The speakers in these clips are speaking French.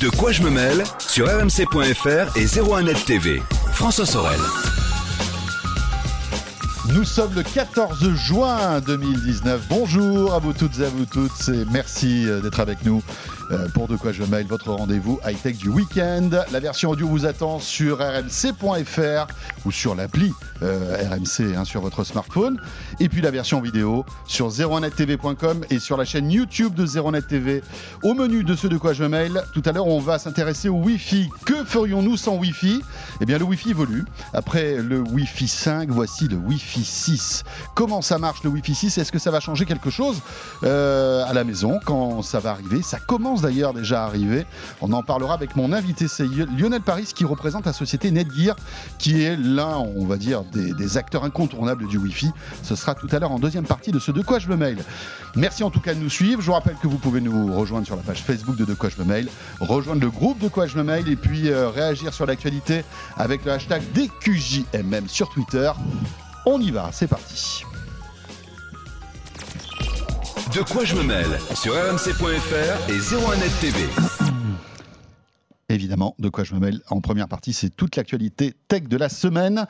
De quoi je me mêle sur rmc.fr et 01net TV. François Sorel. Nous sommes le 14 juin 2019. Bonjour à vous toutes et à vous toutes et merci euh, d'être avec nous euh, pour De quoi je mail, votre rendez-vous high-tech du week-end. La version audio vous attend sur rmc.fr ou sur l'appli euh, RMC hein, sur votre smartphone. Et puis la version vidéo sur 01nettv.com et sur la chaîne YouTube de 01net TV. Au menu de ce De quoi je mail, tout à l'heure on va s'intéresser au Wi-Fi. Que ferions-nous sans Wi-Fi? Eh bien le Wi-Fi évolue. Après le Wi-Fi 5, voici le Wi-Fi 6. Comment ça marche le Wi-Fi 6 Est-ce que ça va changer quelque chose euh, à la maison? Quand ça va arriver? Ça commence d'ailleurs déjà à arriver. On en parlera avec mon invité, c'est Lionel Paris qui représente la société Netgear, qui est l'un, on va dire, des, acteurs incontournables du Wi-Fi. Ce sera tout à l'heure en deuxième partie de ce De quoi je me mail. Merci en tout cas de nous suivre. Je vous rappelle que vous pouvez nous rejoindre sur la page Facebook de De quoi je me mail, rejoindre le groupe De quoi je me mail et puis euh, réagir sur l'actualité avec le hashtag DQJMM sur Twitter. On y va, c'est parti. De quoi je me mêle? Sur rmc.fr et 01net TV. Évidemment, de quoi je me mêle en première partie, c'est toute l'actualité tech de la semaine.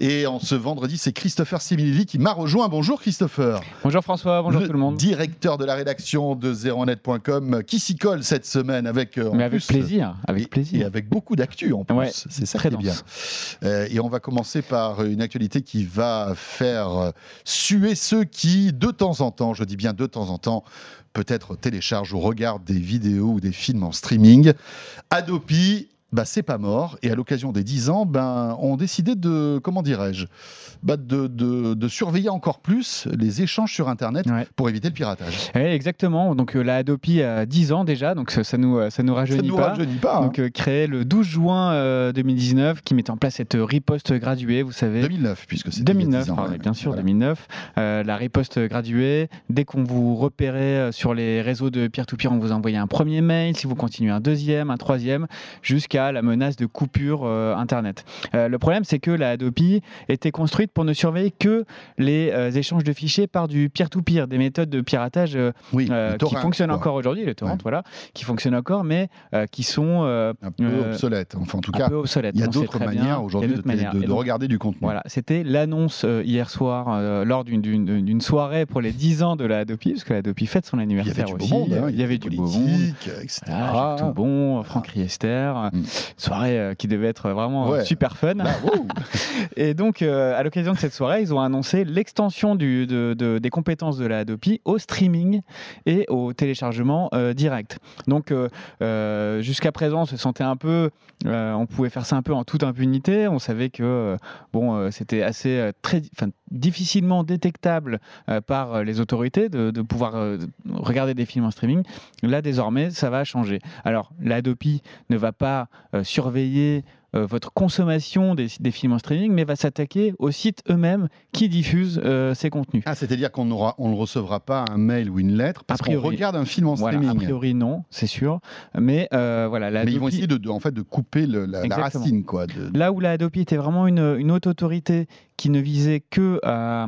Et en ce vendredi, c'est Christopher Similili qui m'a rejoint. Bonjour Christopher. Bonjour François, bonjour le tout le monde. Directeur de la rédaction de zeronet.com qui s'y colle cette semaine avec. Mais avec plus, plaisir, avec et, plaisir. Et avec beaucoup d'actu en plus. Ouais, c'est ça très qui est bien. Euh, et on va commencer par une actualité qui va faire suer ceux qui, de temps en temps, je dis bien de temps en temps, peut-être téléchargent ou regardent des vidéos ou des films en streaming. Adopi, bah, c'est pas mort. Et à l'occasion des 10 ans, ben, ont décidé de, comment dirais-je, bah, de, de, de, surveiller encore plus les échanges sur Internet Ouais. pour éviter le piratage. Oui, exactement. Donc euh, la Adopi a 10 ans déjà, donc ça, ça nous ça nous rajeunit Ça nous pas. rajeunit pas. hein. Donc euh, créé le 12 juin euh, 2019, qui met en place cette riposte graduée, vous savez. 2009, puisque c'est 2009, ans, pardon, ouais. bien sûr, Voilà. 2009. Euh, la riposte graduée, dès qu'on vous repérait euh, sur les réseaux de peer-to-peer, on vous envoyait un premier mail, si vous continuez un deuxième, un troisième, jusqu'à la menace de coupure euh, Internet. Euh, le problème, c'est que la Adopi était construite pour ne surveiller que les euh, échanges de fichiers par du peer-to-peer, des méthodes de piratage Oui, qui fonctionnent quoi. encore aujourd'hui, le torrent, Ouais. voilà, qui fonctionnent encore, mais qui sont Un peu euh, obsolète. Enfin, en tout cas, obsolètes. il y a d'autres manières aujourd'hui de, donc, regarder du contenu. voilà, c'était l'annonce hier soir lors d'une- soirée pour les 10 ans de la Adopi, parce que la Adopi fête son Il y avait anniversaire du beau aussi. monde, hein, il y avait du beau monde. etc. Voilà, Jacques Toubon, Franck Riester, Mm. Soirée euh, qui devait être vraiment euh, Ouais. super fun. Bravo. Et donc, euh, à l'occasion de cette soirée, ils ont annoncé l'extension du- de- de- des compétences de la Adopi au streaming et au téléchargement direct. Donc, jusqu'à présent, on se sentait un peu, on pouvait faire ça un peu en toute impunité. On savait que bon, c'était assez très, difficilement détectable euh, par les autorités de, de pouvoir euh, regarder des films en streaming. Là, désormais, ça va changer. Alors, la Adopi ne va pas euh, surveiller euh, votre consommation des, des films en streaming, mais va s'attaquer aux sites eux-mêmes qui diffusent euh, ces contenus. Ah, c'est-à-dire qu'on aura, on ne recevra pas un mail ou une lettre parce qu'on regarde un film en Voilà, a streaming. priori non, c'est sûr, mais euh, voilà, la Mais ils vont essayer de, de- en fait, de couper le- la, racine, quoi. de- Là où la Adopi était vraiment une, une haute autorité qui ne visait que à,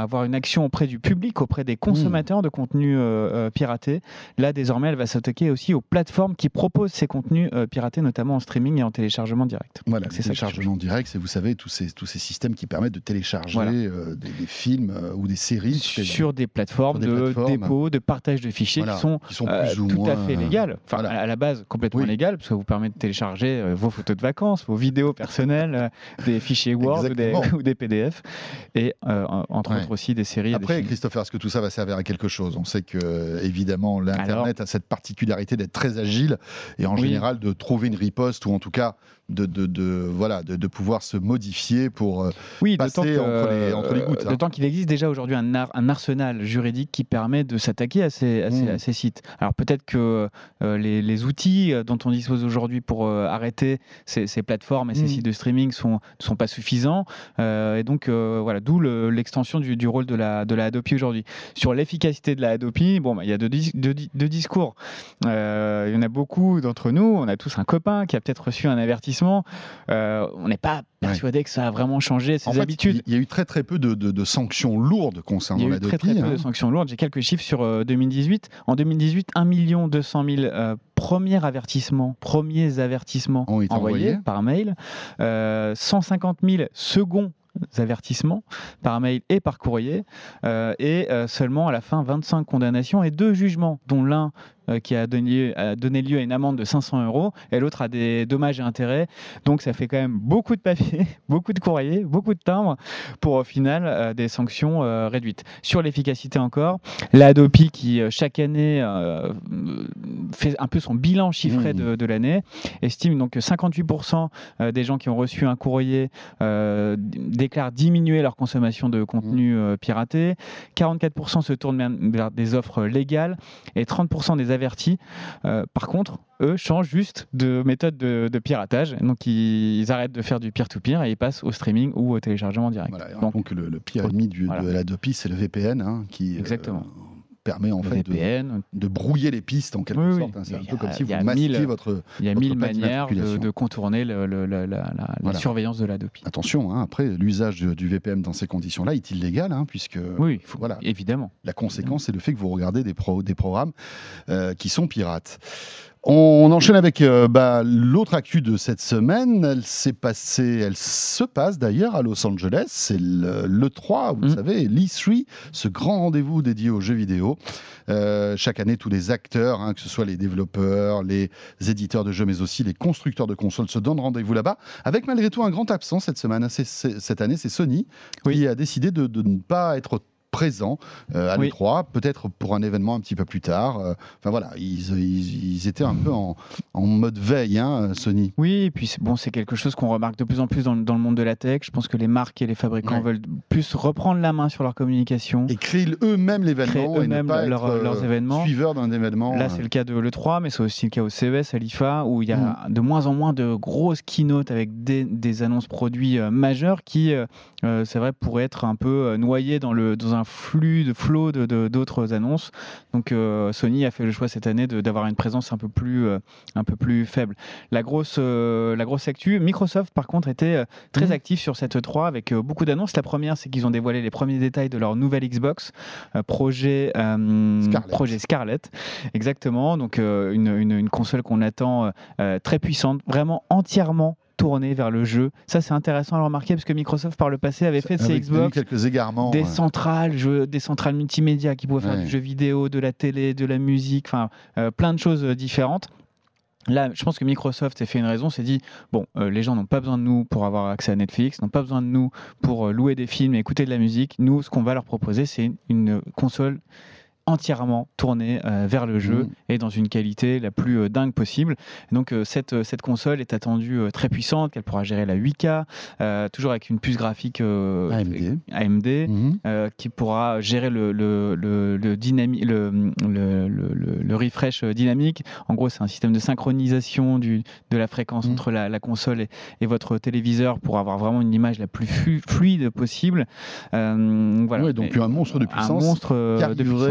avoir une action auprès du public, auprès des consommateurs de contenus euh, euh, piratés, là désormais elle va s'attaquer aussi aux plateformes qui proposent ces contenus euh, piratés, notamment en streaming et en téléchargement direct. Voilà, C'est ça téléchargement direct, c'est vous savez tous ces tous ces systèmes qui permettent de télécharger Voilà. euh, des, des films ou des séries Sur des plateformes Sur des de plateformes. dépôt, de partage de fichiers Voilà, qui sont qui sont plus ou tout moins à fait euh, légal. Enfin, voilà. à la base, complètement Oui. légal, parce que ça vous permet de télécharger vos photos de vacances, vos vidéos personnelles, des fichiers Word ou des, Exactement. ou des PDF, et euh, entre Ouais. autres aussi des séries. des Après. Christopher, est-ce que tout ça va servir à quelque chose? On sait que, euh, évidemment, l'Internet a cette particularité d'être très agile et en Oui. général de trouver une riposte ou en tout cas de, de, de- voilà, de, de pouvoir se modifier pour. euh, oui, passer que, entre les- entre les euh, gouttes, hein. d'autant qu'il existe déjà aujourd'hui un, ar- un arsenal juridique qui permet de s'attaquer à ces, à, ces, Mm. à ces sites. Alors peut-être que euh, les, les outils euh, dont on dispose aujourd'hui pour euh, arrêter ces, ces plateformes et ces Mm. sites de streaming sont, ne sont pas suffisants. Euh, et donc euh, voilà, d'où le- l'extension du, du rôle de la, de la Adopi aujourd'hui. Sur l'efficacité de la Adopi, bon, bah, il y a deux, dis- deux di- deux discours. Euh, il y en a beaucoup d'entre nous, on a tous un copain qui a peut-être reçu un avertissement Euh, on n'est pas persuadé que ça a vraiment changé ses En fait, habitudes. Il y a eu très très peu de, de- de sanctions lourdes Il y concernant a la eu très, très peu de hein. sanctions lourdes. J'ai quelques chiffres sur euh, 2018. En 2018, 1 200 000 euh, premiers avertissements, premiers avertissements Ont été envoyés par mail, euh, 150 000 seconds avertissements par mail et par courrier, euh, et euh, seulement à la fin 25 condamnations et deux jugements, dont l'un euh, qui a donné, a donné lieu à une amende de 500 euros et l'autre à des dommages et intérêts. Donc ça fait quand même beaucoup de papier, beaucoup de courriers, beaucoup de timbres pour au final euh, des sanctions euh, réduites. Sur l'efficacité encore, la Adopi qui euh, chaque année euh, fait un peu son bilan chiffré Mmh. de, de l'année estime donc que 58% euh, des gens qui ont reçu un courrier euh, déclarent diminuer leur consommation de contenu euh, piraté, 44% se tournent vers des offres légales et 30% des avertis, euh, par contre, eux changent juste de méthode de, de piratage. Donc ils, ils arrêtent de faire du peer-to-peer et ils passent au streaming ou au téléchargement direct. Voilà, Donc, donc le, le pire ennemi du- Voilà. de la Dopi, c'est le VPN, hein, qui euh, Exactement. Permet en le fait de, brouiller les pistes en quelque Oui, sorte. hein. C'est un Il y peu a- comme si vous mille- votre. il y a mille manières de, contourner le- le- la, la- la- la Voilà. surveillance de l'Adopi. Attention, hein, après, l'usage du, du VPN dans ces conditions-là est illégal, hein, puisque Oui, il faut- voilà. évidemment. la conséquence, c'est le fait que vous regardez des, pro- des programmes euh, qui sont pirates. On enchaîne avec euh, bah, l'autre actu de cette semaine. Elle s'est passée, elle se passe d'ailleurs à Los Angeles. C'est le, le 3, vous le Mhm. savez, l'E3, ce grand rendez-vous dédié aux jeux vidéo. Euh, chaque année, tous les acteurs, hein, que ce soit les développeurs, les éditeurs de jeux, mais aussi les constructeurs de consoles, se donnent rendez-vous là-bas. Avec malgré tout un grand absent cette semaine, cette année, c'est Sony Oui. qui a décidé de, de ne pas être présent euh, à Oui. l'E3, peut-être pour un événement un petit peu plus tard. Euh, Enfin voilà, ils, ils- ils étaient un peu en, en mode veille, hein, Sony. Oui, et puis bon, c'est quelque chose qu'on remarque de plus en plus dans, le- dans le monde de la tech. Je pense que les marques et les fabricants Ouais. veulent plus reprendre la main sur leur communication. Et créer eux-mêmes l'événement Créer et ne pas leur- être euh, leurs événements. suiveurs d'un événement. Là, euh, c'est le cas de l'E3, mais c'est aussi le cas au CES, à l'IFA, où il y a Mm. de moins en moins de grosses keynotes avec des, des annonces produits euh, majeures qui, euh, euh, c'est vrai, pourraient être un peu euh, noyées dans, le, dans un flux de flot de- de- d'autres annonces. Donc, euh, Sony a fait le choix cette année de- d'avoir une présence un peu plus, euh, un peu plus faible. La grosse, euh, la grosse actu, Microsoft, par contre, était très Mhm. actif sur cette E3 avec beaucoup d'annonces. La première, c'est qu'ils ont dévoilé les premiers détails de leur nouvelle Xbox, projet, Scarlett. projet Scarlett. Exactement, donc une, une- une console qu'on attend très puissante, vraiment entièrement tournée vers le jeu. Ça, c'est intéressant à le remarquer parce que Microsoft, par le passé, avait fait de ses Xbox quelques égarements. des centrales, jeux- des centrales multimédia qui pouvaient faire Ouais. du jeu vidéo, de la télé, de la musique, enfin euh, plein de choses euh, différentes. Là, je pense que Microsoft s'est fait une raison, s'est dit bon, euh, les gens n'ont pas besoin de nous pour avoir accès à Netflix, n'ont pas besoin de nous pour euh, louer des films et écouter de la musique. Nous, ce qu'on va leur proposer, c'est une, une console entièrement tournée euh, vers le jeu Mhm. et dans une qualité la plus euh, dingue possible. Donc euh, cette, cette console est attendue très puissante, qu'elle pourra gérer la 8K, euh, toujours avec une puce graphique AMD. AMD mhm. euh, qui pourra gérer le, le, le, le, dynami- refresh dynamique. En gros, c'est un système de synchronisation du, de la fréquence Mhm. entre la, la console et, et votre téléviseur pour avoir vraiment une image la plus flu- fluide possible. Voilà. Ouais, donc Mais un monstre de puissance Un monstre de puissance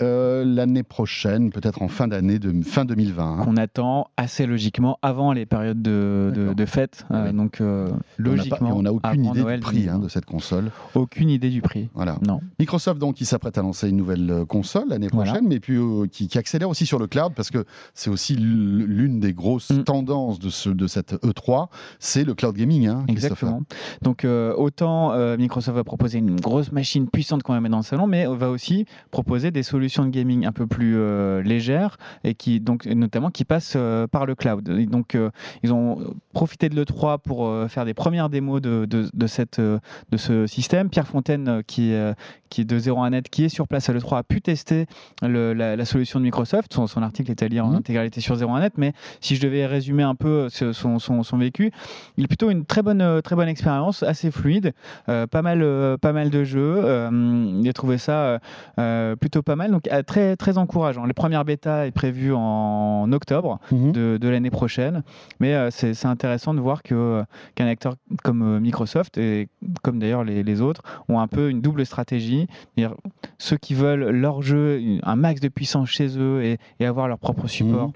euh, l'année prochaine, peut-être en fin d'année, de, fin 2020. hein. qu'on attend assez logiquement avant les périodes de, de, de fête. Ah. Euh, donc, euh, on logiquement, on n'a aucune idée Noël du prix hein, 2020. de cette console. Aucune idée du prix. Voilà. Non. Microsoft donc qui s'apprête à lancer une nouvelle console l'année Voilà. prochaine, mais puis qui, qui accélère aussi sur le cloud parce que c'est aussi l'une des grosses Mm. tendances de, ce, de cette E3, c'est le cloud gaming. hein. Exactement. Donc autant Microsoft va proposer une grosse machine puissante qu'on va mettre dans le salon, mais va aussi proposer des solutions de gaming un peu plus euh, légères et qui donc notamment qui passent euh, par le cloud. Et donc euh, ils ont profité de l'E3 pour faire des premières démos de, de, de cette, de ce système. Pierre Fontaine qui, qui est de 01net, qui est sur place à l'E3, a pu tester le- la, la solution de Microsoft. Son, son article est à lire en Mhm. intégralité sur 01net, mais si je devais résumer un peu ce- son, son, son vécu, il est plutôt une très bonne, très bonne expérience, assez fluide, pas, mal, pas mal de jeux. il a trouvé ça plutôt pas mal, donc euh, très, très encourageant. La première bêta est prévue en octobre Mhm. de, de l'année prochaine, mais euh, c'est intéressant de voir que, euh, qu'un acteur comme Microsoft, et comme d'ailleurs les, les autres, ont un peu une double stratégie. Ceux qui veulent leur jeu, un max de puissance chez eux et, et avoir leur propre support. Mhm.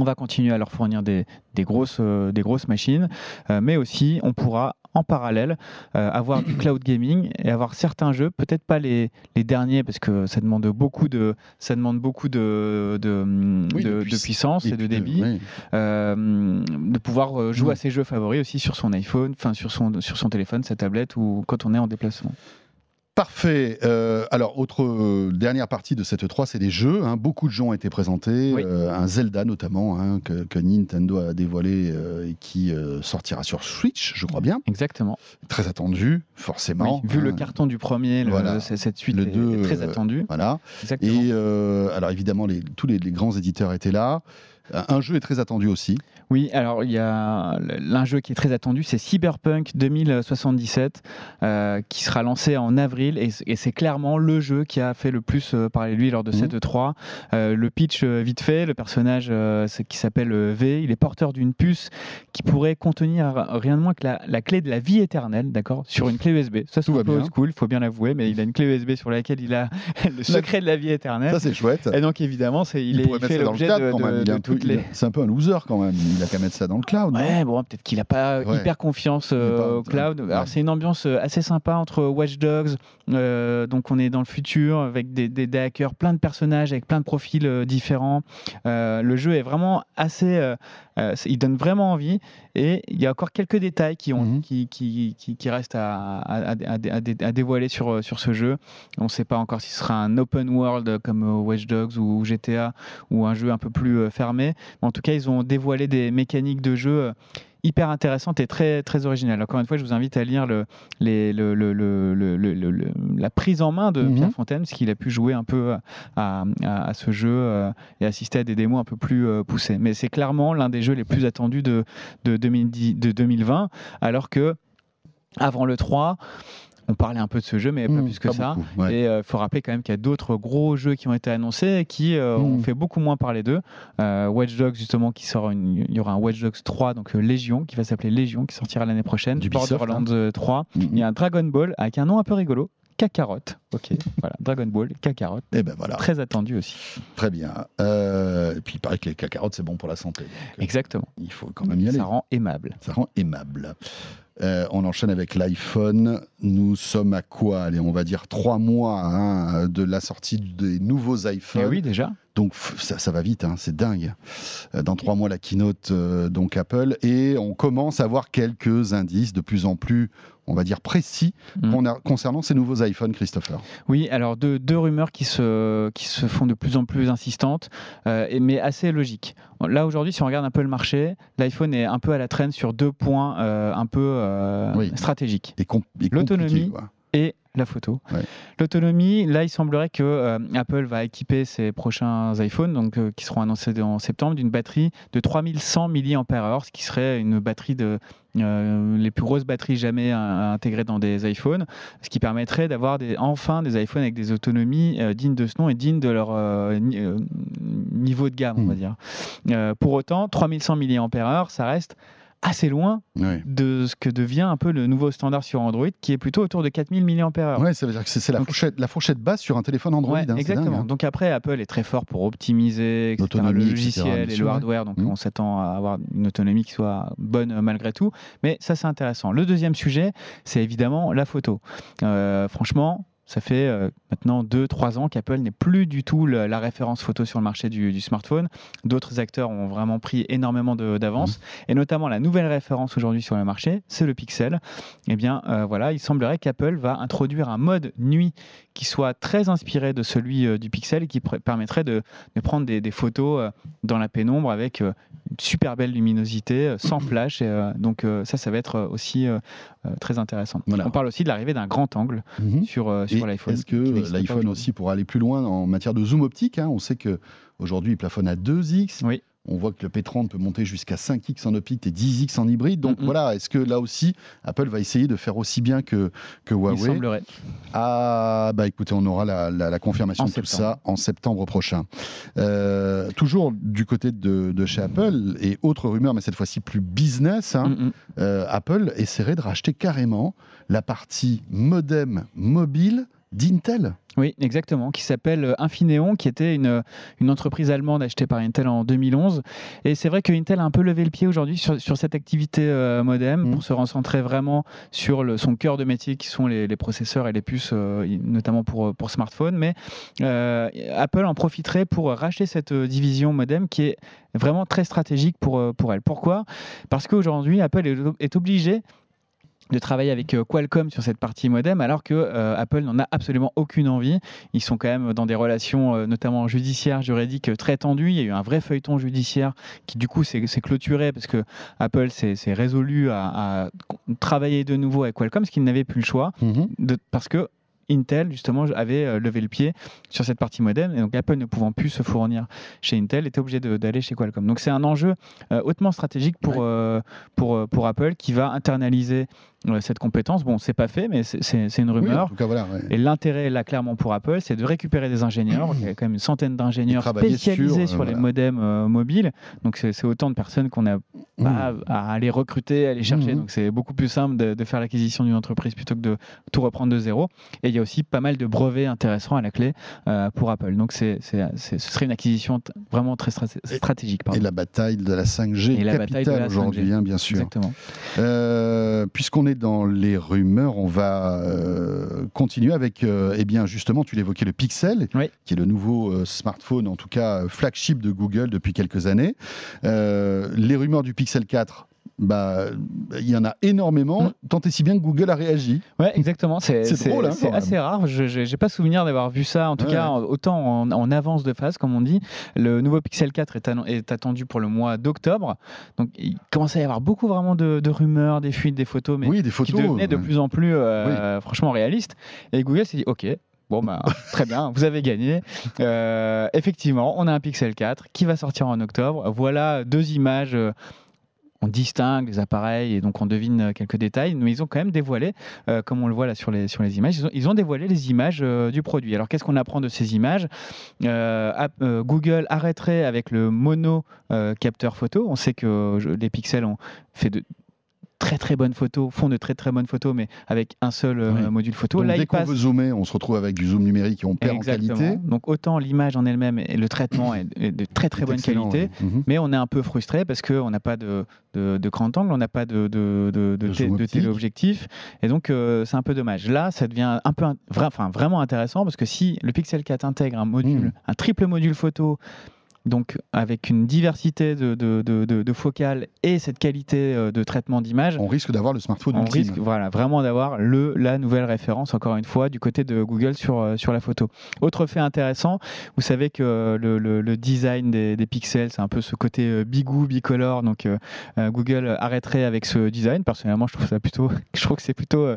On va continuer à leur fournir des, des grosses, euh, des grosses machines, euh, mais aussi on pourra en parallèle euh, avoir du cloud gaming et avoir certains jeux, peut-être pas les, les derniers parce que ça demande beaucoup de, ça demande beaucoup de, de, Oui, de de- de puiss- puissance et, de débit, oui. euh, de pouvoir euh, jouer Mm. à ses jeux favoris aussi sur son iPhone, enfin sur son, sur son téléphone, sa tablette ou quand on est en déplacement. Parfait. Euh, alors, autre euh, dernière partie de cette 3, c'est des jeux. hein. Beaucoup de jeux ont été présentés. Oui. Euh, un Zelda, notamment, hein, que, que Nintendo a dévoilé et qui sortira sur Switch, je crois bien. Exactement. Très attendu, forcément. Oui, vu le hein. carton du premier, le- Voilà. cette suite Le est, deux, est très attendue. Voilà. Exactement. Et alors, évidemment, les- tous les, les grands éditeurs étaient là. Un jeu est très attendu aussi. Oui, alors il y a un jeu qui est très attendu, c'est Cyberpunk 2077, euh, qui sera lancé en avril, et, c'est clairement le jeu qui a fait le plus euh, parler de lui lors de Mhm. cette E3. Euh, le pitch, vite fait, le personnage euh, qui s'appelle V, il est porteur d'une puce qui pourrait contenir rien de moins que la, la clé de la vie éternelle, d'accord, sur une clé USB. Ça, c'est un peu il faut bien l'avouer, mais il a une clé USB sur laquelle il a le secret de la vie éternelle. Ça, c'est chouette. Et donc évidemment, c'est, il, Il, est, il fait l'objet de C'est un peu un loser quand même. Il a qu'à mettre ça dans le cloud. Ouais, bon, peut-être qu'il n'a pas Ouais. hyper confiance euh, au cloud. ouais. Alors, c'est une ambiance euh, assez sympa entre Watch Dogs, euh, donc on est dans le futur avec des, des- des hackers, plein de personnages avec plein de profils différents. Le jeu est vraiment assez. Euh, il donne vraiment envie et il y a encore quelques détails qui, ont, Mhm. qui, qui, qui, qui restent à, à, à- à- à dé- à dévoiler sur, euh, sur ce jeu. On ne sait pas encore si ce sera un open world comme euh, Watch Dogs ou GTA ou un jeu un peu plus fermé. Mais en tout cas, ils ont dévoilé des mécaniques de jeu hyper intéressantes et très, très originales. Encore une fois, je vous invite à lire le, les, le, le- le- le- le- le- le- la prise en main de Mhm. Pierre Fontaine, parce qu'il a pu jouer un peu à, à- à ce jeu euh, et assister à des démos un peu plus euh, poussées. Mais c'est clairement l'un des jeux les plus attendus de, de, 2010 de 2020, alors que avant le 3, on parlait un peu de ce jeu, mais pas Mmh, plus que pas ça. beaucoup, ouais. Et il faut rappeler quand même qu'il y a d'autres gros jeux qui ont été annoncés et qui euh, ont Mm. fait beaucoup moins parler d'eux. Euh, Watch Dogs, justement, qui sort, une- il y aura un Watch Dogs 3, donc euh, Légion, qui va s'appeler Légion, qui sortira l'année prochaine. D'Ubisoft, Borderlands euh, 3. Mhm. Il y a un Dragon Ball avec un nom un peu rigolo, Kakarot. Ok, voilà, Dragon Ball, Kakarot. Et ben voilà, Très attendu aussi. très bien. Euh, et puis il paraît que les cacarottes, c'est bon pour la santé. euh, Exactement. il faut quand même y aller. Ça rend aimable. Ça rend aimable. Euh, on enchaîne avec l'iPhone. Nous sommes à quoi? Allez, on va dire trois mois hein, de la sortie des nouveaux iPhones. Eh oui, déjà. Donc ça, ça va vite, hein, c'est dingue. Euh, Dans trois mois, la keynote euh, donc Apple et on commence à avoir quelques indices de plus en plus, on va dire précis, Mm. a- concernant ces nouveaux iPhones, Christopher. Oui, alors deux, deux rumeurs qui se, qui se font de plus en plus insistantes, euh, mais assez logiques. Là, aujourd'hui, si on regarde un peu le marché, l'iPhone est un peu à la traîne sur deux points euh, un peu euh, Oui. stratégiques. Et et L'autonomie. Et la photo. Ouais. L'autonomie, là, il semblerait que euh, Apple va équiper ses prochains iPhones, donc, euh, qui seront annoncés en septembre, d'une batterie de 3100 mAh, ce qui serait une batterie de euh, les plus grosses batteries jamais intégrées dans des iPhones, ce qui permettrait d'avoir des, enfin des iPhones avec des autonomies euh, dignes de ce nom et dignes de leur euh, ni- niveau de gamme, on va Hmm. dire. Pour autant, 3100 mAh, ça reste assez loin de ce que devient un peu le nouveau standard sur Android, qui est plutôt autour de 4000 mAh. Ouais, ça veut dire que c'est la fourchette, la fourchette basse sur un téléphone Android. Ouais, hein, exactement. dingue, hein. Donc après, Apple est très fort pour optimiser etc., le logiciel et le ouais. hardware. Donc Mhm. on s'attend à avoir une autonomie qui soit bonne euh, malgré tout. Mais ça, c'est intéressant. Le deuxième sujet, c'est évidemment la photo. Euh, franchement, ça fait euh, maintenant 2-3 ans qu'Apple n'est plus du tout le- la référence photo sur le marché du, du smartphone. D'autres acteurs ont vraiment pris énormément d'avance. Et notamment la nouvelle référence aujourd'hui sur le marché, c'est le Pixel. Eh bien, euh, voilà, il semblerait qu'Apple va introduire un mode nuit qui soit très inspiré de celui euh, du Pixel et qui permettrait de, de prendre des, des photos dans la pénombre avec super belle luminosité, euh, sans flash. Et, euh, donc euh, ça, ça va être aussi très intéressant. Voilà. On parle aussi de l'arrivée d'un grand angle Mhm. sur, l'iPhone. Est-ce que l'iPhone aussi pourra aller plus loin en matière de zoom optique hein? On sait que aujourd'hui il plafonne à 2x. Oui. On voit que le P30 peut monter jusqu'à 5x en optique et 10x en hybride. Donc voilà, est-ce que là aussi Apple va essayer de faire aussi bien que, que Il Huawei semblerait. Ah, bah écoutez, on aura la, la- la confirmation En de tout ça en septembre prochain. Euh, toujours du côté de, de chez Apple, et autre rumeur, mais cette fois-ci plus business, hein, Mm, euh, Apple essaierait de racheter carrément la partie modem mobile d'Intel. Oui, exactement, qui s'appelle euh, Infineon, qui était une, une entreprise allemande achetée par Intel en 2011. Et c'est vrai que Intel a un peu levé le pied aujourd'hui sur, sur cette activité euh, modem Mhm. pour se recentrer vraiment sur le, son cœur de métier qui sont les, les processeurs et les puces, euh, notamment pour, pour smartphones. Mais euh, Apple en profiterait pour racheter cette euh, division modem qui est vraiment très stratégique pour, euh, pour elle. Pourquoi? Parce qu'aujourd'hui, Apple est, est obligé de travailler avec euh, Qualcomm sur cette partie modem, alors que euh, Apple n'en a absolument aucune envie. Ils sont quand même dans des relations, euh, notamment judiciaires, juridiques, très tendues. Il y a eu un vrai feuilleton judiciaire qui, du coup, s'est clôturé parce que Apple s'est résolu à, à travailler de nouveau avec Qualcomm, ce qu'il n'avait plus le choix, Mhm. de- parce que Intel, justement, avait levé le pied sur cette partie modem, et donc Apple ne pouvant plus se fournir chez Intel, était obligé d'aller chez Qualcomm. Donc c'est un enjeu hautement stratégique pour, Ouais. euh, pour, pour Apple qui va internaliser cette compétence. Bon, c'est pas fait, mais c'est- une Oui, en rumeur. tout cas, voilà. ouais. Et l'intérêt, là, clairement, pour Apple, c'est de récupérer des ingénieurs. Il y a quand même une centaine d'ingénieurs spécialisés sur, sur, euh, les voilà. modems euh, mobiles. Donc, c'est autant de personnes qu'on a pas Mhm. à aller recruter, à aller chercher. Mhm. Donc, c'est beaucoup plus simple de, de faire l'acquisition d'une entreprise plutôt que de tout reprendre de zéro. Et il y a aussi pas mal de brevets intéressants à la clé euh, pour Apple. Donc, c'est ce serait une acquisition vraiment très stratégique. Et la bataille de la 5G Et la bataille de capitale la 5G. aujourd'hui, hein, bien sûr. Exactement. Euh, Puisqu'on est dans les rumeurs, on va euh, continuer avec, euh, eh bien, justement, tu l'évoquais, le Pixel, Oui. qui est le nouveau euh, smartphone, en tout cas flagship de Google depuis quelques années. Les rumeurs du Pixel 4. Bah, il y en a énormément, Mm. tant et si bien que Google a réagi. Ouais, exactement. C'est hein, assez rare. Je n'ai pas souvenir d'avoir vu ça, en tout Ouais, cas, autant en, en avance de phase, comme on dit. Le nouveau Pixel 4 est, attendu pour le mois d'octobre. Donc, il commence à y avoir beaucoup vraiment de, de rumeurs, des fuites, des photos, mais oui, des qui photos. devenaient de plus en plus, euh, franchement, réalistes. Et Google s'est dit, OK. Bon, bah, très bien, vous avez gagné. Euh, effectivement, on a un Pixel 4 qui va sortir en octobre. Voilà deux images. On distingue les appareils et donc on devine euh, quelques détails, mais ils ont quand même dévoilé, euh, comme on le voit là sur les, sur les images, ils ont, dévoilé les images euh, du produit. Alors qu'est-ce qu'on apprend de ces images? Google arrêterait avec le mono capteur photo. On sait que les pixels ont fait de très très bonnes photos, font de très très bonnes photos, mais avec un seul euh, Oui. module photo. Donc, là, dès qu'on veut zoomer, on se retrouve avec du zoom numérique et on perd Exactement. en qualité. Donc autant l'image en elle-même et le traitement est de très très bonne qualité. ouais. Mhm. Mais on est un peu frustré parce qu'on n'a pas de, de, de grand angle, on n'a pas de, de, de, téléobjectif. Et donc, euh, c'est un peu dommage. Là, ça devient un peu, vra- enfin, vraiment intéressant parce que si le Pixel 4 intègre un module, Mm. un triple module photo, donc avec une diversité de, de, de, de- de focales et cette qualité euh, de traitement d'image, On risque d'avoir le smartphone on ultime. risque voilà, vraiment d'avoir le, la nouvelle référence, encore une fois, du côté de Google sur, euh, sur la photo. Autre fait intéressant, vous savez que euh, le, le- le design des, des pixels, c'est un peu ce côté bigou, bicolore. Donc euh, Google arrêterait avec ce design. Personnellement, je trouve ça plutôt, je trouve que c'est plutôt euh,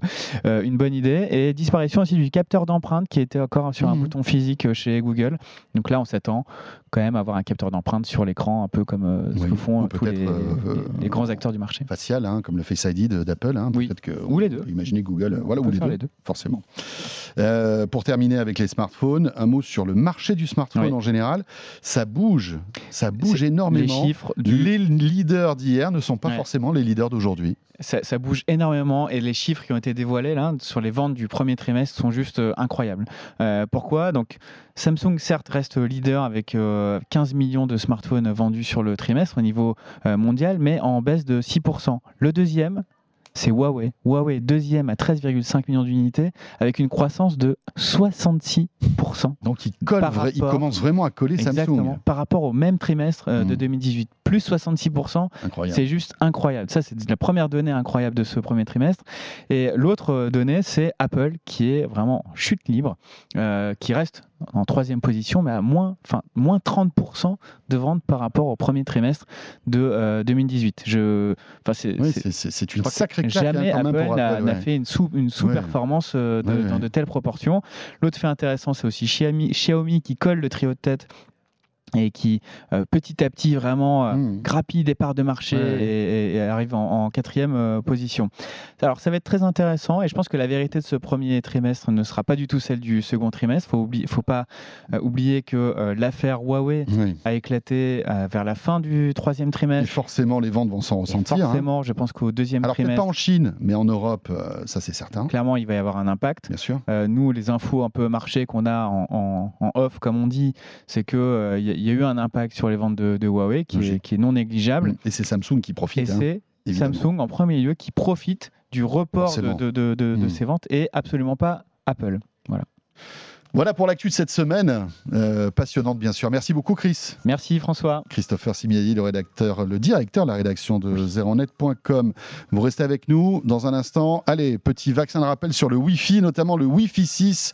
une bonne idée. Et disparition aussi du capteur d'empreinte qui était encore sur un Mhm. bouton physique chez Google. Donc là, on s'attend quand même à avoir un capteur d'empreinte sur l'écran, un peu comme euh, ce Oui, que font euh, tous les, euh, les- les grands acteurs du marché. facial, hein, comme le Face ID d'Apple. hein. Oui. Peut-être que Ou les deux. peut Imaginer Google, voilà, ou les deux, les deux. forcément. Euh, pour terminer avec les smartphones, un mot sur le marché du smartphone Oui. en général. Ça bouge, ça bouge énormément. Les chiffres du, Les leaders d'hier ne sont pas Ouais. forcément les leaders d'aujourd'hui. Ça, bouge énormément et les chiffres qui ont été dévoilés là sur les ventes du premier trimestre sont juste euh, incroyables. Euh, pourquoi? Donc Samsung certes reste leader avec euh, 15 millions de smartphones vendus sur le trimestre au niveau euh, mondial, mais en baisse de 6%. Le deuxième, c'est Huawei. Huawei deuxième à 13,5 millions d'unités avec une croissance de 66%. Donc il, colle Par vra- il rapport- commence vraiment à coller Exactement. Samsung. Par rapport au même trimestre euh, de Mhm. 2018, plus 66%. Incroyable. C'est juste incroyable. Ça, c'est la première donnée incroyable de ce premier trimestre. Et l'autre euh, donnée, c'est Apple, qui est vraiment en chute libre, euh, qui reste en troisième position, mais à moins, enfin, moins 30% de ventes par rapport au premier trimestre de euh, 2018. Je, enfin, c'est, Oui, une sacrée claque hein, Jamais Apple n'a ouais. fait une, sous, une sous-performance euh, Ouais, dans de telles proportions. L'autre fait intéressant, c'est aussi Xiaomi, Xiaomi qui colle le trio de tête et qui euh, petit à petit vraiment euh, Mmh. grappille des parts de marché Ouais. et, et arrive en, en quatrième euh, position. Alors ça va être très intéressant et je pense que la vérité de ce premier trimestre ne sera pas du tout celle du second trimestre. Faut oublier, faut pas euh, oublier que l'affaire Huawei Oui. a éclaté vers la fin du troisième Et trimestre. forcément, les ventes vont s'en Et ressentir. hein. forcément, je pense qu'au deuxième Alors trimestre, pas en Chine, mais en Europe, ça c'est certain. clairement, il va y avoir un impact. Bien sûr. Nous, les infos un peu marché qu'on a en, en- en off, comme on dit, c'est il y, a- y a eu un impact sur les ventes de, de Huawei qui est, Logique. qui est non négligeable. Et c'est Samsung qui Et profite. hein, c'est évidemment. Samsung en premier lieu qui profite du report de, Forcément. de, de- de- de Mm. ces ventes et absolument pas Apple. Voilà pour l'actu de cette semaine. Euh, passionnante, bien sûr. Merci beaucoup, Chris. Merci François. Christopher Simiadi, le rédacteur, le directeur de la rédaction de zeronet.com. Vous restez avec nous dans un instant. Allez, petit vaccin de rappel sur le Wi-Fi, notamment le Wi-Fi 6.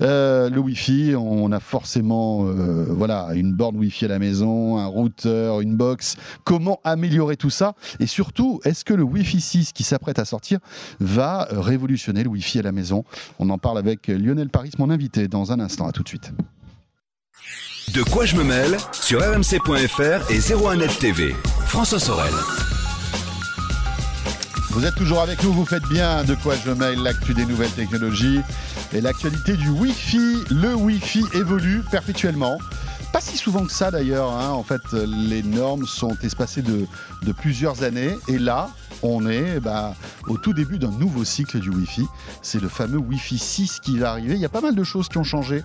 Euh, le Wi-Fi, on a forcément euh, voilà, une borne Wi-Fi à la maison, un routeur, une box. Comment améliorer tout ça? Et surtout, est-ce que le Wi-Fi 6 qui s'apprête à sortir va révolutionner le Wi-Fi à la maison? On en parle avec Lionel Paris, mon invité, dans un instant. À tout de suite. De quoi je me mêle sur rmc.fr et 01net TV. François Sorel. Vous êtes toujours avec nous, vous faites bien de quoi je mail l'actu des nouvelles technologies et l'actualité du Wi-Fi. Le Wi-Fi évolue perpétuellement. Pas si souvent que ça d'ailleurs. hein. En fait, les normes sont espacées de, plusieurs années. Et là, on est bah, au tout début d'un nouveau cycle du Wi-Fi. C'est le fameux Wi-Fi 6 qui va arriver. Il y a pas mal de choses qui ont changé.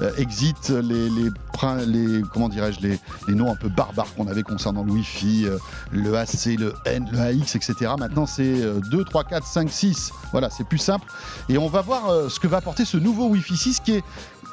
Euh, exit les, comment dirais-je, les, noms un peu barbares qu'on avait concernant le Wi-Fi, euh, le AC, le N, le AX, etc. Maintenant, c'est euh, 2, 3, 4, 5, 6. Voilà, c'est plus simple. Et on va voir euh, ce que va apporter ce nouveau Wi-Fi 6 qui est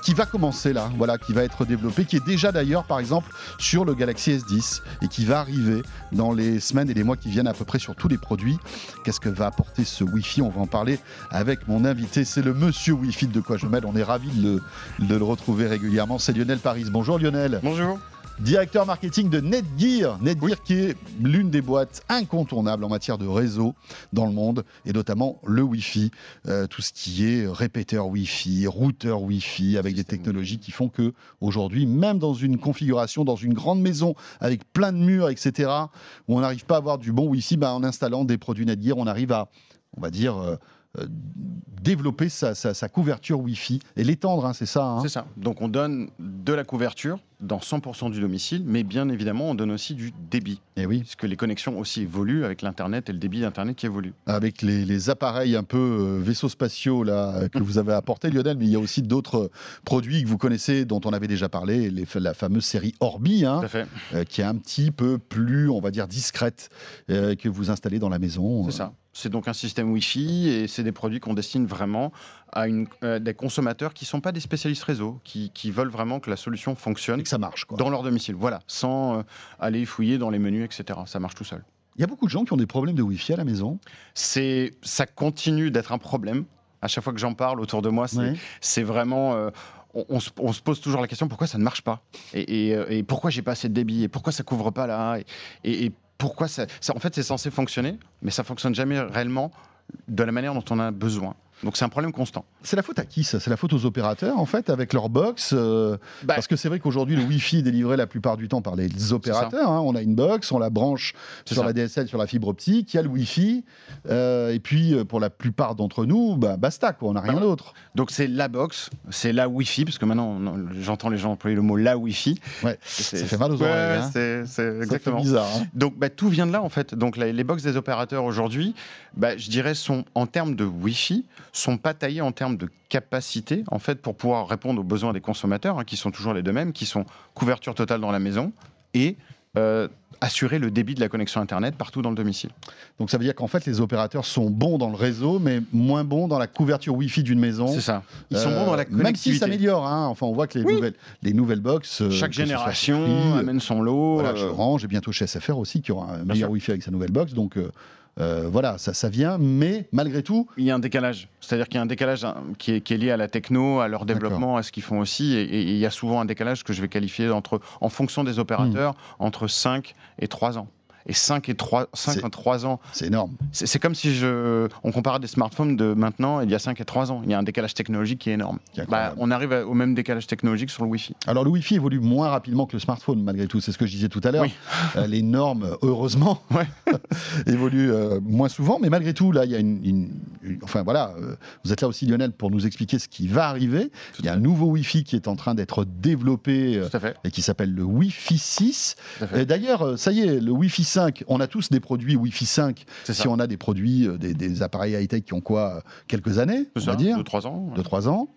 qui va commencer là, voilà, qui va être développé, qui est déjà d'ailleurs par exemple sur le Galaxy S10 et qui va arriver dans les semaines et les mois qui viennent à peu près sur tous les produits. Qu'est-ce que va apporter ce Wi-Fi? On va en parler avec mon invité, c'est le monsieur Wi-Fi de quoi je mêle. On est ravi de le, de le retrouver régulièrement. C'est Lionel Paris. Bonjour Lionel. Bonjour. Directeur marketing de Netgear. Netgear qui est l'une des boîtes incontournables en matière de réseau dans le monde et notamment le Wi-Fi, euh, tout ce qui est répéteur Wi-Fi, routeur Wi-Fi avec des technologies qui font que aujourd'hui, même dans une configuration, dans une grande maison avec plein de murs, etc., où on n'arrive pas à avoir du bon Wi-Fi, bah, en installant des produits Netgear, on arrive à, on va dire, euh, euh, développer sa, sa- sa couverture Wi-Fi et l'étendre, hein, c'est ça. hein? C'est ça. Donc on donne de la couverture dans 100% du domicile, mais bien évidemment on donne aussi du débit, Et oui. puisque les connexions aussi évoluent avec l'Internet et le débit d'Internet qui évolue. avec les, les appareils un peu euh, vaisseaux spatiaux là euh, que vous avez apportés, Lionel, mais il y a aussi d'autres produits que vous connaissez, dont on avait déjà parlé, les- la fameuse série Orbi, hein, euh, qui est un petit peu plus, on va dire, discrète, euh, que vous installez dans la maison. C'est ça. C'est donc un système Wi-Fi et c'est des produits qu'on destine vraiment à une, des consommateurs qui ne sont pas des spécialistes réseau, qui, qui veulent vraiment que la solution fonctionne que ça marche. Quoi. dans leur domicile. Voilà, sans euh, aller fouiller dans les menus, etc. Ça marche tout seul. Il y a beaucoup de gens qui ont des problèmes de Wi-Fi à la maison. C'est, ça continue d'être un problème. À chaque fois que j'en parle autour de moi, c'est, Ouais. c'est vraiment. euh, on, on se, on se pose toujours la question pourquoi ça ne marche pas? Et, et, euh, et pourquoi j'ai pas assez de débit? Et pourquoi ça couvre pas là? Et pourquoi ça, ça- En fait, c'est censé fonctionner, mais ça fonctionne jamais réellement de la manière dont on a besoin. Donc c'est un problème constant. C'est la faute à qui ça? C'est la faute aux opérateurs en fait avec leur box euh, Bah, Parce que c'est vrai qu'aujourd'hui le Wi-Fi est délivré la plupart du temps par les opérateurs. hein. On a une box, on la branche sur ça. la DSL, sur la fibre optique, il y a le Wi-Fi. euh, et puis euh, pour la plupart d'entre nous, bah, basta quoi, on n'a rien Bah d'autre. Donc c'est la box, c'est la Wi-Fi, parce que maintenant j'entends les gens employer le mot la Wi-Fi. Ouais, C'est- ça fait mal aux Ouais, oreilles. hein. c'est- c'est Ça fait exactement. bizarre. hein. Donc bah, tout vient de là en fait. Donc la- les box des opérateurs aujourd'hui, bah, je dirais sont en termes de Wi-Fi, sont pas taillées en termes de capacité en fait pour pouvoir répondre aux besoins des consommateurs, hein, qui sont toujours les deux mêmes, qui sont couverture totale dans la maison et euh, assurer le débit de la connexion internet partout dans le domicile. Donc ça veut dire qu'en fait les opérateurs sont bons dans le réseau, mais moins bons dans la couverture Wi-Fi d'une maison. C'est ça. Ils sont Euh, bons dans la Même s'ils connectivité. s'améliorent. hein. Enfin, on voit que les, Oui. nouvelles, les nouvelles box. euh, Chaque génération Free, amène son lot. Voilà, euh, Orange et bientôt chez SFR aussi, qui aura un meilleur. Wi-Fi avec sa nouvelle box. Donc euh, euh, voilà, ça, ça vient, mais malgré tout, Il y a un décalage. C'est-à-dire qu'il y a un décalage hein, qui est, qui est lié à la techno, à leur développement, à ce qu'ils font aussi. Et, et il y a souvent un décalage que je vais qualifier entre, en fonction des opérateurs Hmm. entre 5 et 3 ans. Et 5 et 3, 5 C'est- à 3 ans, C'est énorme. c'est comme si je, on comparait des smartphones de maintenant et il y a 5 et 3 ans. Il y a un décalage technologique qui est énorme. Bah, on arrive au même décalage technologique sur le Wi-Fi. Alors le Wi-Fi évolue moins rapidement que le smartphone malgré tout, c'est ce que je disais tout à l'heure. Oui. Euh, les normes, heureusement, Ouais. évoluent euh, moins souvent, mais malgré tout, là, il y a une, une- une- enfin voilà, euh, vous êtes là aussi Lionel pour nous expliquer ce qui va arriver. Tout il y a un nouveau Wi-Fi qui est en train d'être développé et qui s'appelle le Wi-Fi 6. tout à fait. Et D'ailleurs, ça y est, le Wi-Fi 5, on a tous des produits Wi-Fi 5. C'est Si ça. on a des produits, euh, des, des appareils high-tech qui ont quoi, euh, quelques années, on ça, va dire, de 3 ans. 2-3 ans.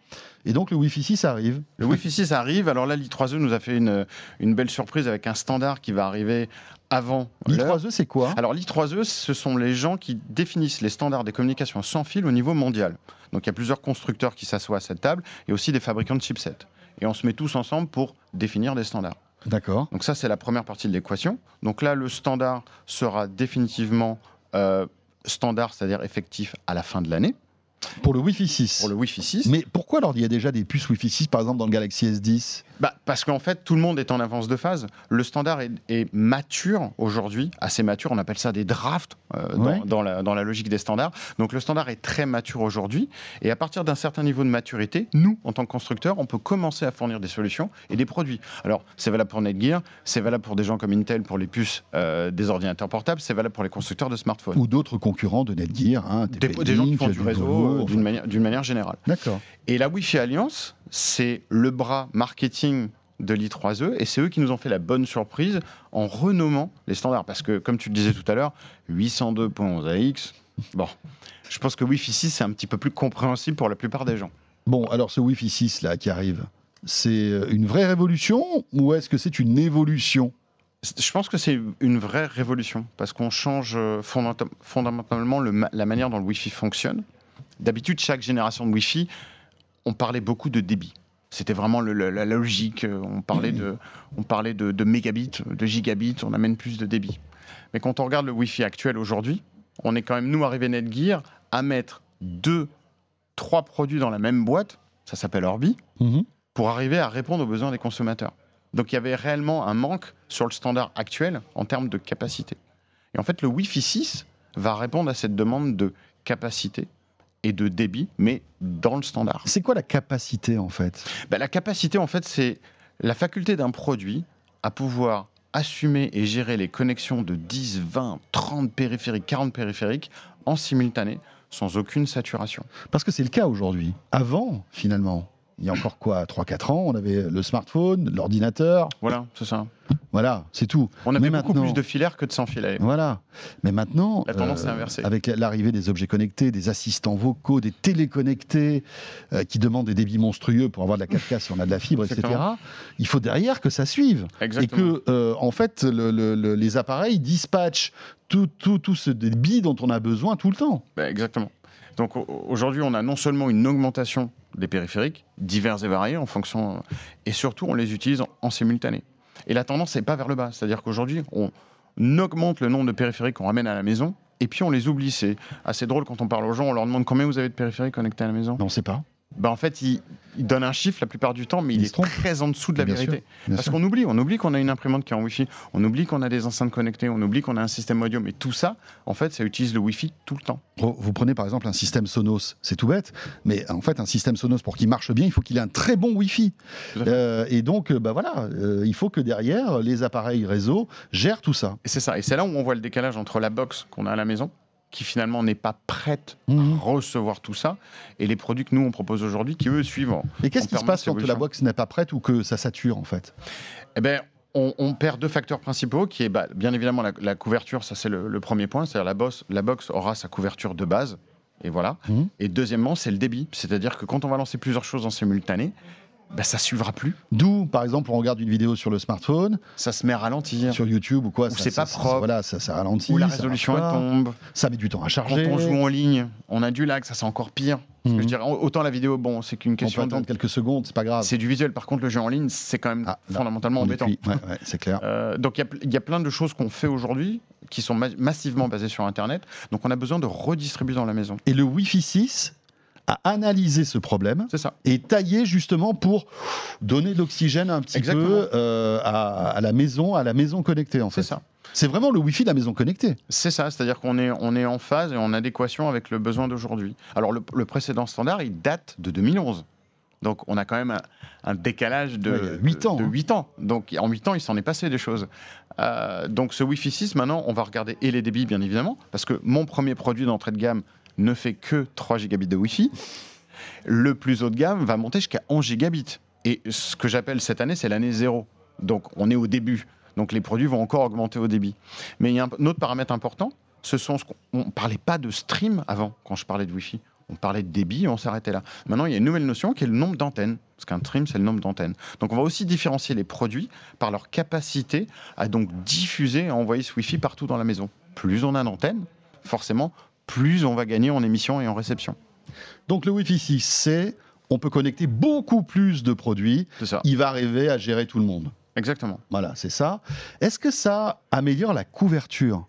Et donc le Wi-Fi 6 arrive. Le Wi-Fi 6 arrive. Alors là, l'I3E nous a fait une, une belle surprise avec un standard qui va arriver avant l'heure. L'i3E, c'est quoi? Alors l'I3E, ce sont les gens qui définissent les standards des communications sans fil au niveau mondial. Donc il y a plusieurs constructeurs qui s'assoient à cette table et aussi des fabricants de chipsets. Et on se met tous ensemble pour définir des standards. D'accord. Donc ça, c'est la première partie de l'équation. Donc là, le standard sera définitivement euh, standard, c'est-à-dire effectif à la fin de l'année Pour le Wi-Fi 6. pour le Wi-Fi 6. Mais pourquoi alors il y a déjà des puces Wi-Fi 6 par exemple dans le Galaxy S10 Bah, parce qu'en fait, tout le monde est en avance de phase. Le standard est, est mature aujourd'hui, assez mature. On appelle ça des drafts euh, dans, Ouais. dans la, dans la logique des standards. Donc le standard est très mature aujourd'hui. Et à partir d'un certain niveau de maturité, nous, en tant que constructeurs, on peut commencer à fournir des solutions et des produits. Alors, c'est valable pour Netgear, c'est valable pour des gens comme Intel, pour les puces euh, des ordinateurs portables, c'est valable pour les constructeurs de smartphones. ou d'autres concurrents de Netgear hein, Des, des gens qui font du réseau Euh, d'une manière, générale. D'accord. Et la Wi-Fi Alliance, c'est le bras marketing de l'I3E et c'est eux qui nous ont fait la bonne surprise en renommant les standards. Parce que, comme tu le disais tout à l'heure, 802.11ax, bon, je pense que Wi-Fi 6 c'est un petit peu plus compréhensible pour la plupart des gens. Bon, alors ce Wi-Fi 6 là qui arrive, c'est euh, une vraie révolution ou est-ce que c'est une évolution? Je pense que c'est une vraie révolution parce qu'on change euh, fondamentalement le ma- la manière dont le Wi-Fi fonctionne. D'habitude, chaque génération de Wi-Fi, on parlait beaucoup de débit. C'était vraiment le- la logique. euh, On parlait, de, on parlait de, de mégabits, de gigabits, on amène plus de débit. Mais quand on regarde le Wi-Fi actuel aujourd'hui, on est quand même, nous, arrivé Netgear, à mettre deux, trois produits dans la même boîte, ça s'appelle Orbi, Mhm. pour arriver à répondre aux besoins des consommateurs. Donc il y avait réellement un manque sur le standard actuel en termes de capacité. Et en fait, le Wi-Fi 6 va répondre à cette demande de capacité et de débit, mais dans le standard. C'est quoi la capacité en fait? Ben, la capacité, en fait, c'est la faculté d'un produit à pouvoir assumer et gérer les connexions de 10, 20, 30 périphériques, 40 périphériques en simultané, sans aucune saturation. Parce que c'est le cas aujourd'hui. Avant, finalement, il y a encore quoi 3-4 ans, on avait le smartphone, l'ordinateur, Voilà, c'est ça. voilà, c'est tout. On avait Mais beaucoup maintenant- plus de filaires que de sans fil à l'époque. Voilà. Mais maintenant, euh, La tendance est inversée. avec l'arrivée des objets connectés, des assistants vocaux, des téléconnectés euh, qui demandent des débits monstrueux pour avoir de la 4K si on a de la fibre, etc. Il faut derrière que ça suive. Exactement. Et que, euh, en fait, le- le- le- les appareils dispatchent tout, tout, tout ce débit dont on a besoin tout le temps. Ben, exactement. Donc au- aujourd'hui, on a non seulement une augmentation des périphériques, divers et variés en fonction, et surtout on les utilise en, simultané. Et la tendance n'est pas vers le bas, c'est-à-dire qu'aujourd'hui, on augmente le nombre de périphériques qu'on ramène à la maison, et puis on les oublie. C'est assez drôle quand on parle aux gens, on leur demande combien vous avez de périphériques connectés à la maison. Mais on ne sait pas. Ben, en fait, ils donnent un chiffre la plupart du temps, mais il, est très en dessous de la Bien vérité. sûr, Parce qu'on oublie, on oublie qu'on a une imprimante qui est en Wi-Fi, on oublie qu'on a des enceintes connectées, on oublie qu'on a un système audio, mais tout ça, en fait, ça utilise le Wi-Fi tout le temps. Vous prenez par exemple un système Sonos, c'est tout bête, mais en fait un système Sonos pour qu'il marche bien, il faut qu'il ait un très bon Wi-Fi. Euh, et donc, bah voilà, euh, il faut que derrière les appareils réseau gèrent tout ça. Et c'est ça. Et c'est là où on voit le décalage entre la box qu'on a à la maison, qui finalement n'est pas prête Mhm. à recevoir tout ça, et les produits que nous on propose aujourd'hui, qui eux suivent. en- Et qu'est-ce qui se passe quand la box n'est pas prête ou que ça sature en fait? Eh ben, on, on perd deux facteurs principaux, qui est bah, bien évidemment la, la couverture, ça c'est le, le premier point, c'est-à-dire la box, la box aura sa couverture de base, et voilà. Mhm. Et deuxièmement, c'est le débit, c'est-à-dire que quand on va lancer plusieurs choses en simultané, bah, ça suivra plus, D'où, par exemple, on regarde une vidéo sur le smartphone, ça se met à ralentir, sur YouTube ou quoi, Ou c'est pas ça- propre. Voilà, ça, ça ralentit. où la résolution elle tombe. Ça met du temps à Quand charger. on joue en ligne, on a du lag, ça c'est encore pire. Parce que Mhm. je dirais, autant la vidéo, bon, c'est qu'une On peut question de attendre quelques secondes, c'est pas grave. C'est du visuel. Par contre, le jeu en ligne, c'est quand même Ah, là, fondamentalement embêtant. Ouais, ouais, c'est clair. Euh, donc, il y a y, plein de choses qu'on fait aujourd'hui qui sont ma- massivement basées sur Internet. Donc, on a besoin de redistribuer dans la maison. Et le Wi-Fi 6 a analysé ce problème C'est ça. et taillé justement pour donner de l'oxygène un petit Exactement. peu euh, à, à la maison, à la maison connectée en C'est fait. ça. C'est vraiment le Wi-Fi de la maison connectée. C'est ça, c'est-à-dire qu'on est, on est en phase et en adéquation avec le besoin d'aujourd'hui. Alors le, le précédent standard, il date de 2011. Donc on a quand même un, un décalage de, Ouais, il y a huit ans, de hein. huit ans. Donc en 8 ans, il s'en est passé des choses. Euh, donc ce Wi-Fi 6, maintenant, on va regarder et les débits, bien évidemment, parce que mon premier produit d'entrée de gamme ne fait que 3 gigabits de Wi-Fi. Le plus haut de gamme va monter jusqu'à 11 gigabits. Et ce que j'appelle cette année, c'est l'année zéro. Donc on est au début. Donc les produits vont encore augmenter au débit. Mais il y a un, autre paramètre important, ce sont ce on parlait pas de stream avant quand je parlais de Wi-Fi. On parlait de débit et on s'arrêtait là. Maintenant, il y a une nouvelle notion qui est le nombre d'antennes. Parce qu'un stream, c'est le nombre d'antennes. Donc on va aussi différencier les produits par leur capacité à donc diffuser et envoyer ce Wi-Fi partout dans la maison. Plus on a d'antennes, forcément, plus on va gagner en émission et en réception. Donc le Wi-Fi 6, c'est on peut connecter beaucoup plus de produits. Ça. Il va arriver à gérer tout le monde. Exactement. Voilà, c'est ça. Est-ce que ça améliore la couverture?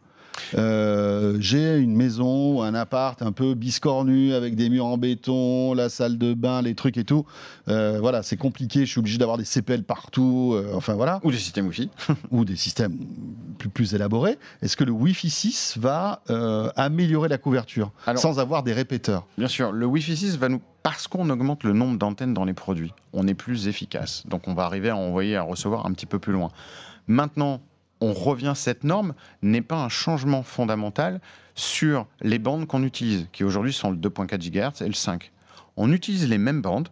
Euh, J'ai une maison, un appart un peu biscornu avec des murs en béton, la salle de bain, les trucs et tout. Euh, voilà, c'est compliqué. Je suis obligé d'avoir des CPL partout. euh, enfin voilà, Ou des systèmes Wi-Fi. ou des systèmes plus, plus élaborés. Est-ce que le Wi-Fi 6 va améliorer la couverture Alors- sans avoir des répéteurs? Bien sûr, le Wi-Fi 6 va nous. Parce qu'on augmente le nombre d'antennes dans les produits, on est plus efficace. Donc on va arriver à envoyer, à recevoir un petit peu plus loin. Maintenant, on revient, cette norme n'est pas un changement fondamental sur les bandes qu'on utilise, qui aujourd'hui sont le 2.4 GHz et le 5. On utilise les mêmes bandes,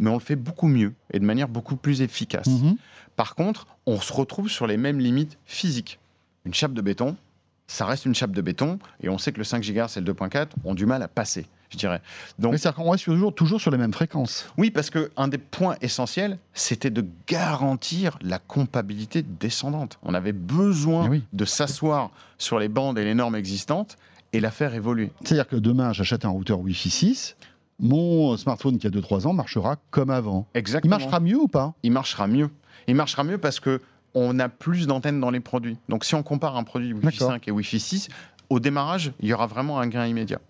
mais on le fait beaucoup mieux et de manière beaucoup plus efficace. Mhm. Par contre, on se retrouve sur les mêmes limites physiques. Une chape de béton, ça reste une chape de béton, et on sait que le 5 GHz et le 2.4 ont du mal à passer, je dirais. Donc, Mais C'est-à-dire qu'on reste toujours, toujours sur les mêmes fréquences. oui, parce qu'un des points essentiels, c'était de garantir la compatibilité descendante. On avait besoin oui. de s'asseoir sur les bandes et les normes existantes et la faire évoluer. C'est-à-dire que demain, j'achète un routeur Wi-Fi 6, mon smartphone qui a 2-3 ans marchera comme avant. Il Exactement. marchera mieux ou pas? Il marchera mieux. Il marchera mieux parce que on a plus d'antennes dans les produits. Donc si on compare un produit Wi-Fi D'accord. 5 et Wi-Fi 6, au démarrage, il y aura vraiment un gain immédiat.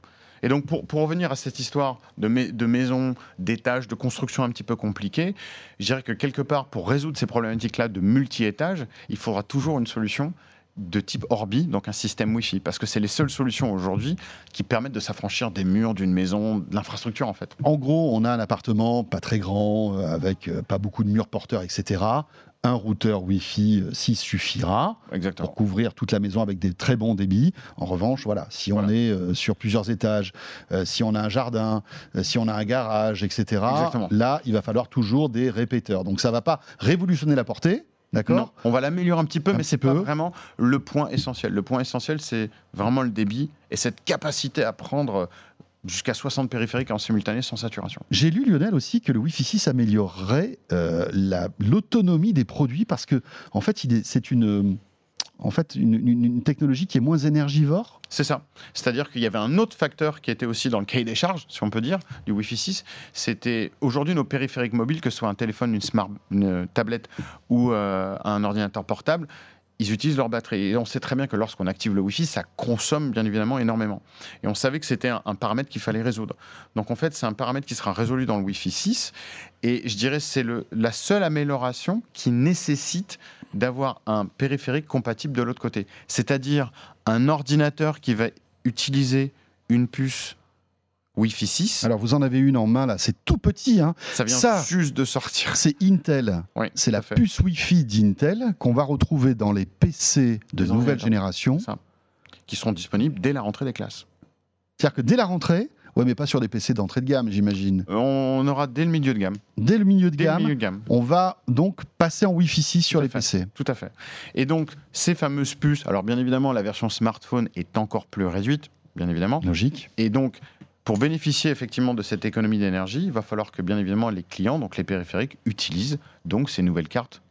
Et donc pour, pour revenir à cette histoire de, mai- de maison, d'étages, de construction un petit peu compliquée, je dirais que quelque part, pour résoudre ces problématiques-là de multi-étages, il faudra toujours une solution de type Orbi, donc un système Wi-Fi, parce que c'est les seules solutions aujourd'hui qui permettent de s'affranchir des murs d'une maison, de l'infrastructure en fait. En gros, on a un appartement pas très grand, euh, avec euh, pas beaucoup de murs porteurs, etc. Un routeur Wi-Fi euh, 6 suffira Exactement. pour couvrir toute la maison avec des très bons débits. En revanche, voilà, si on Voilà. est euh, sur plusieurs étages, euh, si on a un jardin, euh, si on a un garage, etc., Exactement. là, il va falloir toujours des répéteurs. Donc ça va pas révolutionner la portée, d'accord on va l'améliorer un petit peu, Un mais c'est pas peu. vraiment le point essentiel. Le point essentiel, c'est vraiment le débit et cette capacité à prendre jusqu'à 60 périphériques en simultané sans saturation. J'ai lu, Lionel, aussi que le Wi-Fi 6 améliorerait euh, la- l'autonomie des produits parce que, en fait, c'est une, en fait, une, une- une technologie qui est moins énergivore. C'est ça. C'est-à-dire qu'il y avait un autre facteur qui était aussi dans le cahier des charges, si on peut dire, du Wi-Fi 6. C'était aujourd'hui nos périphériques mobiles, que ce soit un téléphone, une smart, une tablette ou euh, un ordinateur portable, ils utilisent leur batterie. Et on sait très bien que lorsqu'on active le Wi-Fi, ça consomme bien évidemment énormément. Et on savait que c'était un, paramètre qu'il fallait résoudre. Donc en fait, c'est un paramètre qui sera résolu dans le Wi-Fi 6. Et je dirais c'est la seule amélioration qui nécessite d'avoir un périphérique compatible de l'autre côté. C'est-à-dire un ordinateur qui va utiliser une puce Wi-Fi 6. Alors, vous en avez une en main là, c'est tout petit. Hein. ça vient ça- juste de sortir. C'est Intel. Oui, C'est la fait. puce Wi-Fi d'Intel qu'on va retrouver dans les PC de nouvelle génération. Ça. Qui seront disponibles dès la rentrée des classes. C'est-à-dire que dès la rentrée, ouais, mais pas sur des PC d'entrée de gamme, j'imagine. On aura dès le milieu de gamme. Dès le milieu de Dès gamme, milieu de gamme. on va donc passer en Wi-Fi 6 sur les fait. PC. Tout à fait. Et donc, ces fameuses puces, alors bien évidemment, la version smartphone est encore plus réduite, bien évidemment. Logique. Et donc, pour bénéficier effectivement de cette économie d'énergie, il va falloir que bien évidemment les clients, donc les périphériques, utilisent donc ces nouvelles cartes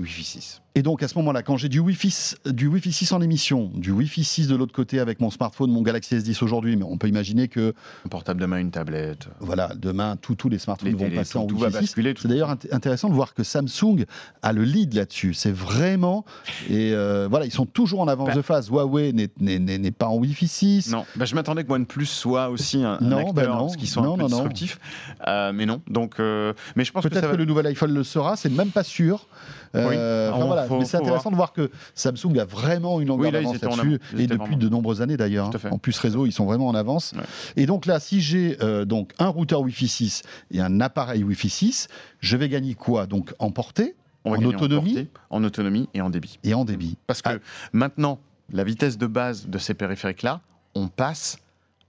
Wi-Fi 6. Et donc à ce moment-là, quand j'ai du Wi-Fi, s- du Wi-Fi 6 en émission, du Wi-Fi 6 de l'autre côté avec mon smartphone, mon Galaxy S10 aujourd'hui, mais on peut imaginer que Un portable demain, une tablette. voilà, demain, tous tous les smartphones Les vont télés, passer tout- en tout va Wi-Fi 6. basculer, tout C'est d'ailleurs int- intéressant de voir que Samsung a le lead là-dessus. C'est vraiment et euh, voilà, ils sont toujours en avance Bah. de phase. Huawei n'est- n'est n'est- n'est pas en Wi-Fi 6. Non, bah, je m'attendais que OnePlus soit aussi un, un Non, acteur, bah non. parce qu'ils sont Non, un peu disruptifs. Euh, mais non, donc, euh, mais je pense que Peut-être que, va... le nouvel iPhone le sera, c'est même pas sûr. Oui. enfin, voilà. Faut- Mais c'est intéressant de voir que Samsung a vraiment une longueur Oui, d'avance là-dessus, et depuis vraiment- de nombreuses années d'ailleurs. En plus réseau, ils sont vraiment en avance. Ouais. Et donc là, si j'ai euh, donc un routeur Wi-Fi 6 et un appareil Wi-Fi 6, je vais gagner quoi? Donc en portée On en autonomie portée, en autonomie et en débit. et en débit. Parce que Ah. maintenant, la vitesse de base de ces périphériques-là, on passe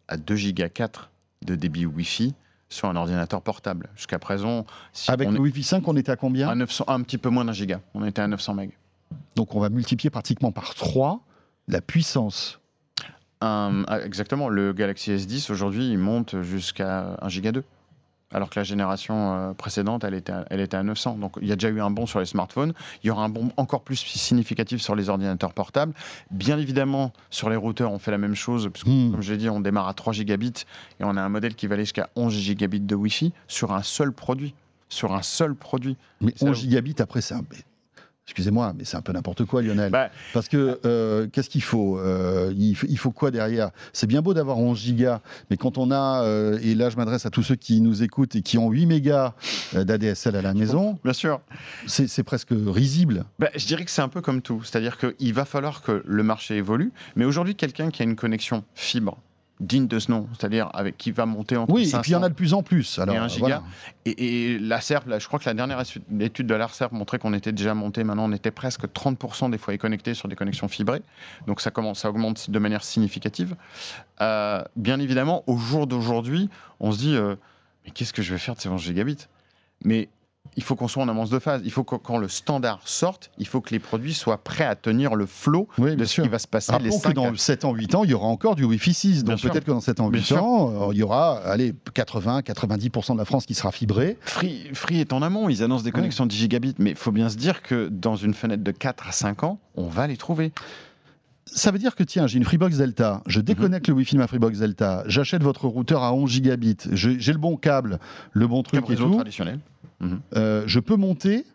à 2 Go 4 de débit Wi-Fi sur un ordinateur portable. Jusqu'à présent, si Avec on le est Wi-Fi 5, on était à combien à 900, un petit peu moins d'un giga. On était à 900 MB. Donc on va multiplier pratiquement par 3 la puissance. Un- ah, exactement, le Galaxy S10 aujourd'hui, il monte jusqu'à 1 giga 2. Alors que la génération euh, précédente, elle était, à, elle était à 900. Donc il y a déjà eu un bond sur les smartphones. Il y aura un bond encore plus significatif sur les ordinateurs portables. Bien évidemment, sur les routeurs, on fait la même chose. Parce que, Hmm. comme je l'ai dit, on démarre à 3 gigabits et on a un modèle qui va aller jusqu'à 11 gigabits de Wi-Fi sur un seul produit. Sur un seul produit. Mais Ça, 11 gigabits après, c'est un... mais- Excusez-moi, mais c'est un peu n'importe quoi, Lionel. Bah, Parce que euh, qu'est-ce qu'il faut Euh, il, faut- il faut quoi derrière? C'est bien beau d'avoir 11 gigas, mais quand on a, euh, et là je m'adresse à tous ceux qui nous écoutent et qui ont 8 mégas euh, d'ADSL à la maison, bien sûr. c'est c'est presque risible. Bah, je dirais que c'est un peu comme tout. C'est-à-dire qu'il va falloir que le marché évolue. Mais aujourd'hui, quelqu'un qui a une connexion fibre digne de ce nom, c'est-à-dire avec qui va monter entre Oui, 500 et puis il y en a de plus en plus. Alors, euh, giga. voilà. Et, et la SERP, là, je crois que la dernière étu- étude de l'ARCERP montrait qu'on était déjà monté, maintenant on était presque 30% des foyers connectés sur des connexions fibrées. Donc ça commence, ça augmente de manière significative. Euh, bien évidemment, au jour d'aujourd'hui, on se dit, euh, mais qu'est-ce que je vais faire de ces 11 gigabits? Mais il faut qu'on soit en avance de phase. Il faut que quand le standard sorte, il faut que les produits soient prêts à tenir le flot Oui, de bien ce sûr. qui va se passer les Rappelons que 5 dans 7 ans, 8 ans, il y aura encore du Wi-Fi 6. Bien Donc sûr. peut-être que dans 7 ans, Bien 8 sûr. ans, euh, il y aura allez, 80-90% de la France qui sera fibrée. Free, Free est en amont, ils annoncent des connexions 10 gigabits, mais il faut bien se dire que dans une fenêtre de 4 à 5 ans, on va les trouver. Ça veut dire que tiens, j'ai une Freebox Delta, je déconnecte le Wi-Fi de ma Freebox Delta, j'achète votre routeur à 11 gigabits, j'ai le bon câble, le bon truc Comme et réseau tout, traditionnel. euh, je peux monter,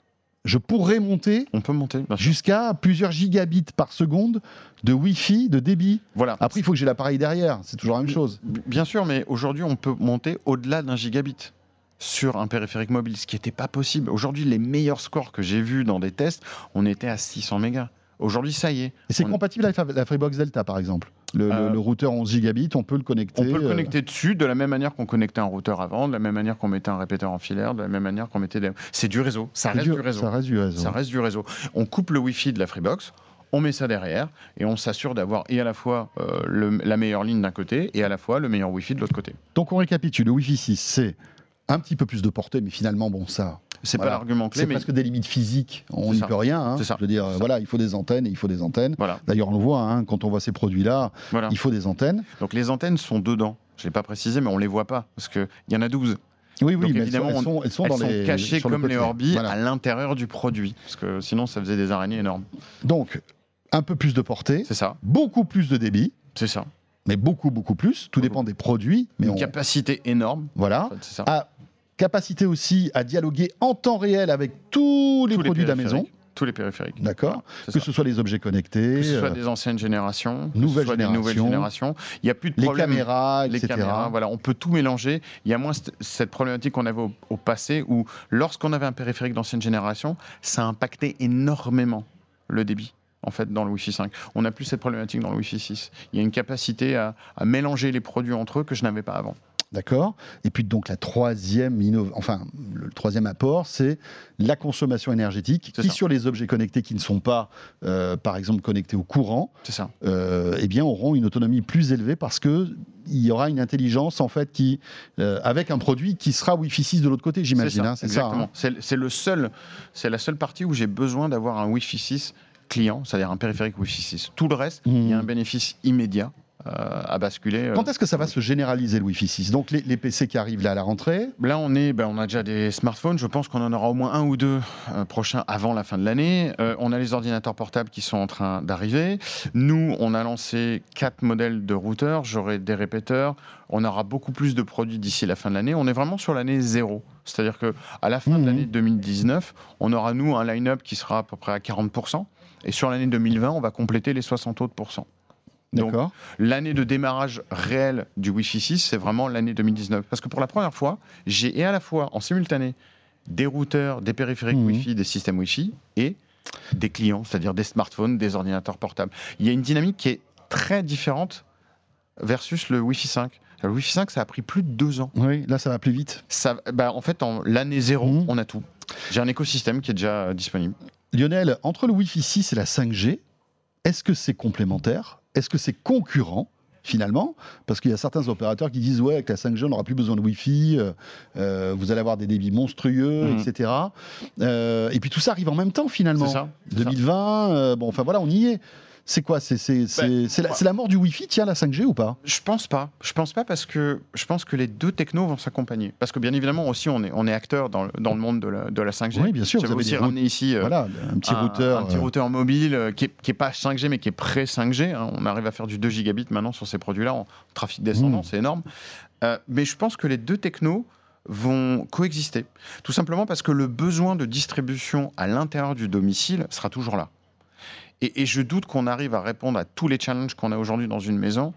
je pourrais monter On peut monter. jusqu'à plusieurs gigabits par seconde de Wi-Fi, de débit. Voilà. Après, il faut que j'ai l'appareil derrière, c'est toujours la même chose. Bien sûr, mais aujourd'hui, on peut monter au-delà d'un gigabit sur un périphérique mobile, ce qui n'était pas possible. Aujourd'hui, les meilleurs scores que j'ai vus dans des tests, on était à 600 mégas. Aujourd'hui, ça y est. Et c'est On- compatible avec la- Freebox Delta, par exemple. Le, Euh, le routeur 11 gigabits, on peut le connecter. On peut le euh, connecter dessus de la même manière qu'on connectait un routeur avant, de la même manière qu'on mettait un répéteur en filaire, de la même manière qu'on mettait des... C'est du réseau, ça reste du- du réseau. Ça reste du réseau. Ça reste du réseau. On coupe le Wi-Fi de la Freebox, on met ça derrière et on s'assure d'avoir et à la fois euh, le- la meilleure ligne d'un côté et à la fois le meilleur Wi-Fi de l'autre côté. Donc on récapitule, le Wi-Fi 6, c'est un petit peu plus de portée, mais finalement, bon, ça, C'est Voilà. pas l'argument clé, c'est mais presque des limites physiques. On n'y peut rien. hein. C'est ça. Je veux dire, voilà, il faut des antennes et il faut des antennes. voilà. D'ailleurs, on le voit, hein, quand on voit ces produits-là, voilà. il faut des antennes. Donc les antennes sont dedans. Je ne l'ai pas précisé, mais on les voit pas parce qu'il y en a 12. Oui, oui, Donc, mais évidemment, elles sont, on- elles sont, Elles dans sont les, cachées le comme les. Orbi Voilà. à l'intérieur du produit. Parce que sinon, ça faisait des araignées énormes. Donc, un peu plus de portée, C'est ça. beaucoup plus de débit, C'est ça. mais beaucoup, beaucoup plus. Tout Beaucoup. dépend des produits. Mais Une on- capacité énorme. voilà. en fait, c'est ça. Ah, capacité aussi à dialoguer en temps réel avec tous les Tous produits de la maison. Tous les périphériques. D'accord. Voilà, Que ça. ce soit les objets connectés, Que ce soit euh, des anciennes générations, que nouvelles ce soit des nouvelles générations, générations. Il n'y a plus de les problème. caméras, les etc. caméras, voilà, on peut tout mélanger. Il y a moins cette- cette problématique qu'on avait au, au passé où, lorsqu'on avait un périphérique d'ancienne génération, ça impactait énormément le débit. En fait, dans le Wi-Fi 5. On n'a plus cette problématique dans le Wi-Fi 6. Il y a une capacité à, à mélanger les produits entre eux que je n'avais pas avant. D'accord? Et puis donc la troisième enfin le troisième apport, c'est la consommation énergétique qui ça. sur les objets connectés qui ne sont pas, euh, par exemple, connectés au courant, ça. euh, eh bien auront une autonomie plus élevée parce que il y aura une intelligence en fait qui, euh, avec un produit qui sera Wi-Fi 6 de l'autre côté, j'imagine. hein, C'est ça. exactement. hein. C'est c'est le seul, c'est la seule partie où j'ai besoin d'avoir un Wi-Fi 6 client, c'est-à-dire un périphérique Wi-Fi 6. Tout le reste, il y a Mhm. un bénéfice immédiat à basculer. Quand est-ce que ça va se généraliser le Wi-Fi 6 Donc les, les, PC qui arrivent là à la rentrée? Là, on, est, ben, on a déjà des smartphones. Je pense qu'on en aura au moins un ou deux prochains avant la fin de l'année. on a les ordinateurs portables qui sont en train d'arriver. Nous, on a lancé quatre modèles de routeurs. J'aurai des répéteurs. On aura beaucoup plus de produits d'ici la fin de l'année. On est vraiment sur l'année zéro. C'est-à-dire qu'à la fin de mmh. l'année 2019, on aura, nous, un line-up qui sera à peu près à 40%. Et sur l'année 2020, on va compléter les 60 autres pourcents. Donc, l'année de démarrage réel du Wi-Fi 6, c'est vraiment l'année 2019. Parce que pour la première fois, j'ai et à la fois en simultané des routeurs, des périphériques mmh. Wi-Fi, des systèmes Wi-Fi et des clients, c'est-à-dire des smartphones, des ordinateurs portables. Il y a une dynamique qui est très différente versus le Wi-Fi 5. Le Wi-Fi 5, ça a pris plus de deux ans. Oui, là, ça va plus vite. Ça, bah, en fait, en l'année zéro, mmh. on a tout. J'ai un écosystème qui est déjà disponible. Lionel, entre le Wi-Fi 6 et la 5G, est-ce que c'est complémentaire? Est-ce que c'est concurrent finalement, parce qu'il y a certains opérateurs qui disent ouais avec la 5G on n'aura plus besoin de Wi-Fi, euh, euh, vous allez avoir des débits monstrueux, mmh. etc. et puis tout ça arrive en même temps finalement. Ça, 2020, bon enfin voilà on y est. C'est quoi C'est ben, la, mort du Wi-Fi, tiens, la 5G ou pas? Je pense pas. Je pense pas parce que je pense que les deux technos vont s'accompagner. Parce que bien évidemment aussi, on est, on est acteur dans le, dans le monde de la, de la 5G. Oui, bien sûr. J'avais aussi ramené ici euh, un petit routeur, un, petit euh. routeur mobile euh, qui, est, pas 5G mais qui est pré 5G. Hein. On arrive à faire du 2 gigabits maintenant sur ces produits-là en trafic descendant, mmh. c'est énorme. mais je pense que les deux technos vont coexister. Tout simplement parce que le besoin de distribution à l'intérieur du domicile sera toujours là. Et, je doute qu'on arrive à répondre à tous les challenges qu'on a aujourd'hui dans une maison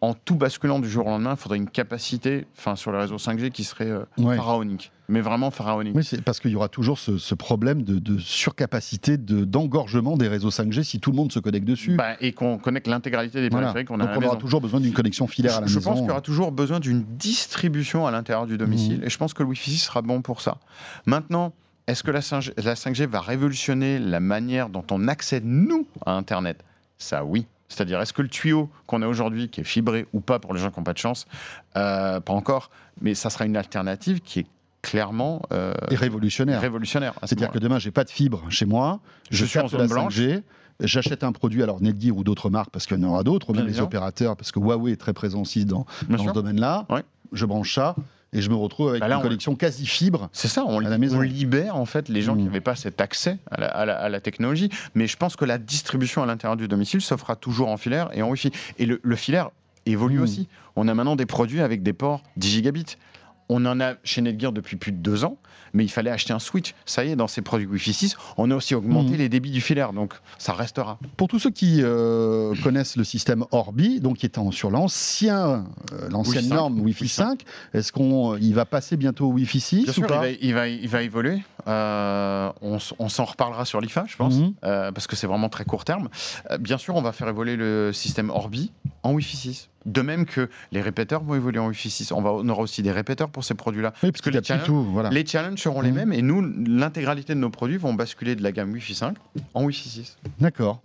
en tout basculant du jour au lendemain, il faudrait une capacité enfin, sur le réseau 5G qui serait euh, pharaonique. Mais vraiment pharaonique. Oui, c'est parce qu'il y aura toujours ce, problème de, surcapacité, d'engorgement des réseaux 5G si tout le monde se connecte dessus. Bah, et qu'on connecte l'intégralité des périphériques qu'on a Donc on aura toujours besoin d'une connexion filaire à la je maison. Je pense qu'il y aura toujours besoin d'une distribution à l'intérieur du domicile. Mmh. Et je pense que le Wi-Fi 6 sera bon pour ça. Maintenant, est-ce que la 5G, va révolutionner la manière dont on accède, nous, à Internet? Ça, oui. C'est-à-dire, est-ce que le tuyau qu'on a aujourd'hui, qui est fibré ou pas pour les gens qui n'ont pas de chance, euh, pas encore, mais ça sera une alternative qui est clairement euh, révolutionnaire. révolutionnaire C'est-à-dire que demain, j'ai pas de fibre chez moi, je, suis en zone blanche. J'achète un produit, alors Netgear ou d'autres marques, parce qu'il y en aura d'autres, ou même les opérateurs, parce que Huawei est très présent aussi dans, ce domaine-là. Je branche ça, et je me retrouve avec bah une connexion quasi fibre. C'est ça, on, libère en fait les gens qui mm. n'avaient pas cet accès à la, technologie. Mais je pense que la distribution à l'intérieur du domicile se fera toujours en filaire et en Wi-Fi. Et le, filaire évolue mm. aussi. On a maintenant des produits avec des ports 10 gigabits. On en a chez Netgear depuis plus de deux ans, mais il fallait acheter un switch. Ça y est, dans ces produits Wi-Fi 6, on a aussi augmenté mhm. les débits du filaire, donc ça restera. Pour tous ceux qui euh, connaissent le système Orbi, donc qui est sur l'ancien, euh, l'ancienne norme Wi-Fi 5, est-ce qu'on, il va passer bientôt au Wi-Fi 6 Bien sûr, il, va, il, va, évoluer. Euh, on, s'en reparlera sur l'IFA, je pense, mhm. parce que c'est vraiment très court terme. bien sûr, on va faire évoluer le système Orbi en Wi-Fi 6. De même que les répéteurs vont évoluer en Wi-Fi 6. On, va, on aura aussi des répéteurs pour ces produits-là. Oui, parce que les, challenges, voilà. les challenges seront les mmh. mêmes et nous, l'intégralité de nos produits vont basculer de la gamme Wi-Fi 5 en Wi-Fi 6. D'accord.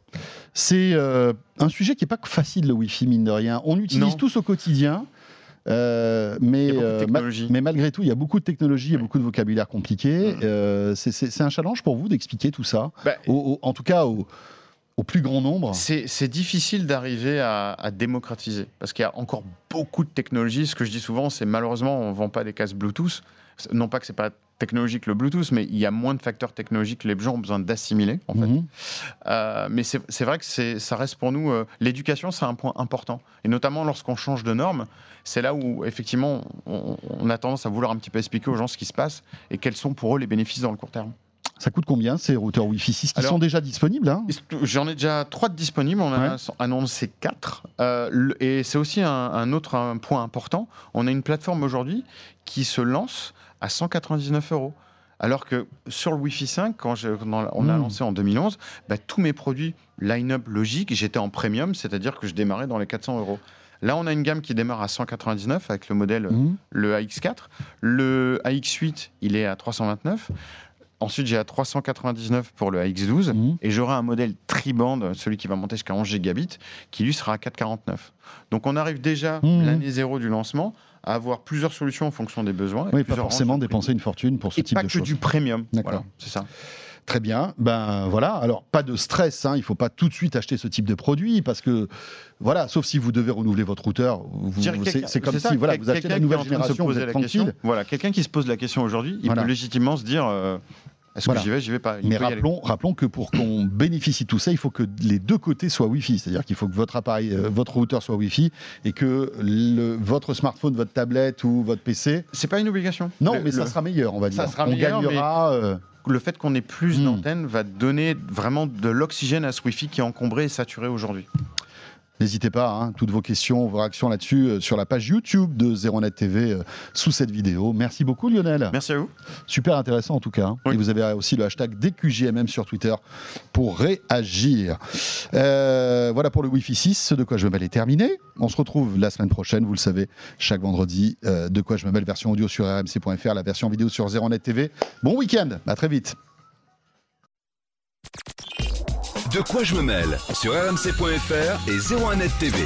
C'est euh, un sujet qui n'est pas facile, le Wi-Fi, mine de rien. On l'utilise tous au quotidien. Euh, mais, euh, mais malgré tout, il y a beaucoup de technologies, il y a beaucoup de vocabulaire compliqué. Mmh. c'est un challenge pour vous d'expliquer tout ça, bah, en tout cas au, au plus grand nombre C'est difficile d'arriver à, démocratiser parce qu'il y a encore beaucoup de technologies. Ce que je dis souvent, c'est malheureusement, on ne vend pas des casques Bluetooth. Non pas que c'est pas technologique le Bluetooth, mais il y a moins de facteurs technologiques que les gens ont besoin d'assimiler. En fait. Mhm. Euh, mais c'est vrai que ça reste pour nous euh, l'éducation, c'est un point important, et notamment lorsqu'on change de normes, c'est là où effectivement on, on, a tendance à vouloir un petit peu expliquer aux gens ce qui se passe et quels sont pour eux les bénéfices dans le court terme. Ça coûte combien ces routeurs Wi-Fi 6 qui sont déjà disponibles hein J'en ai déjà trois disponibles, on en a annoncé quatre. Euh, et c'est aussi un, autre point important. On a une plateforme aujourd'hui qui se lance à 199 euros. Alors que sur le Wi-Fi 5, quand, on a hmm. lancé en 2011, bah, tous mes produits line-up logique, j'étais en premium, c'est-à-dire que je démarrais dans les 400 euros. Là, on a une gamme qui démarre à 199 avec le modèle hmm. le AX4. Le AX8, il est à 329. Ensuite, j'ai à 399 pour le AX12 mhm. et j'aurai un modèle tri-band, celui qui va monter jusqu'à 11 gigabits, qui lui sera à 449. Donc on arrive déjà mhm. l'année zéro du lancement à avoir plusieurs solutions en fonction des besoins. Oui, pas forcément dépenser une fortune pour ce type de choses. pas que du premium. D'accord. c'est ça. Très bien. Ben voilà. Alors pas de stress. Hein. Il faut pas tout de suite acheter ce type de produit parce que voilà, sauf si vous devez renouveler votre routeur. C'est comme si ça, voilà, vous achetez la nouvelle génération, vous poser êtes la question. tranquille. Voilà, quelqu'un qui se pose la question aujourd'hui, il Voilà. peut légitimement se dire euh, est-ce Voilà. que j'y vais, j'y vais pas. Il Mais rappelons, rappelons que pour qu'on bénéficie de tout ça, il faut que les deux côtés soient Wi-Fi. C'est-à-dire qu'il faut que votre appareil, euh, votre routeur soit Wi-Fi et que le- votre smartphone, votre tablette ou votre PC. C'est pas une obligation. Non, Le- mais ça sera meilleur, on va dire. Ça sera on meilleur, gagnera. euh, le fait qu'on ait plus Hmm. d'antennes va donner vraiment de l'oxygène à ce Wi-Fi qui est encombré et saturé aujourd'hui. N'hésitez pas, hein, toutes vos questions, vos réactions là-dessus euh, sur la page YouTube de 01net TV euh, sous cette vidéo. Merci beaucoup Lionel. Merci à vous. Super intéressant en tout cas. hein. Oui. Et vous avez aussi le hashtag DQJMM sur Twitter pour réagir. Euh, voilà pour le Wi-Fi 6, ce de quoi je me mêle est terminé. On se retrouve la semaine prochaine, vous le savez, chaque vendredi. de quoi je me mêle, version audio sur rmc.fr, la version vidéo sur 01net TV. Bon week-end, à très vite. De quoi je me mêle sur rmc.fr et 01net TV.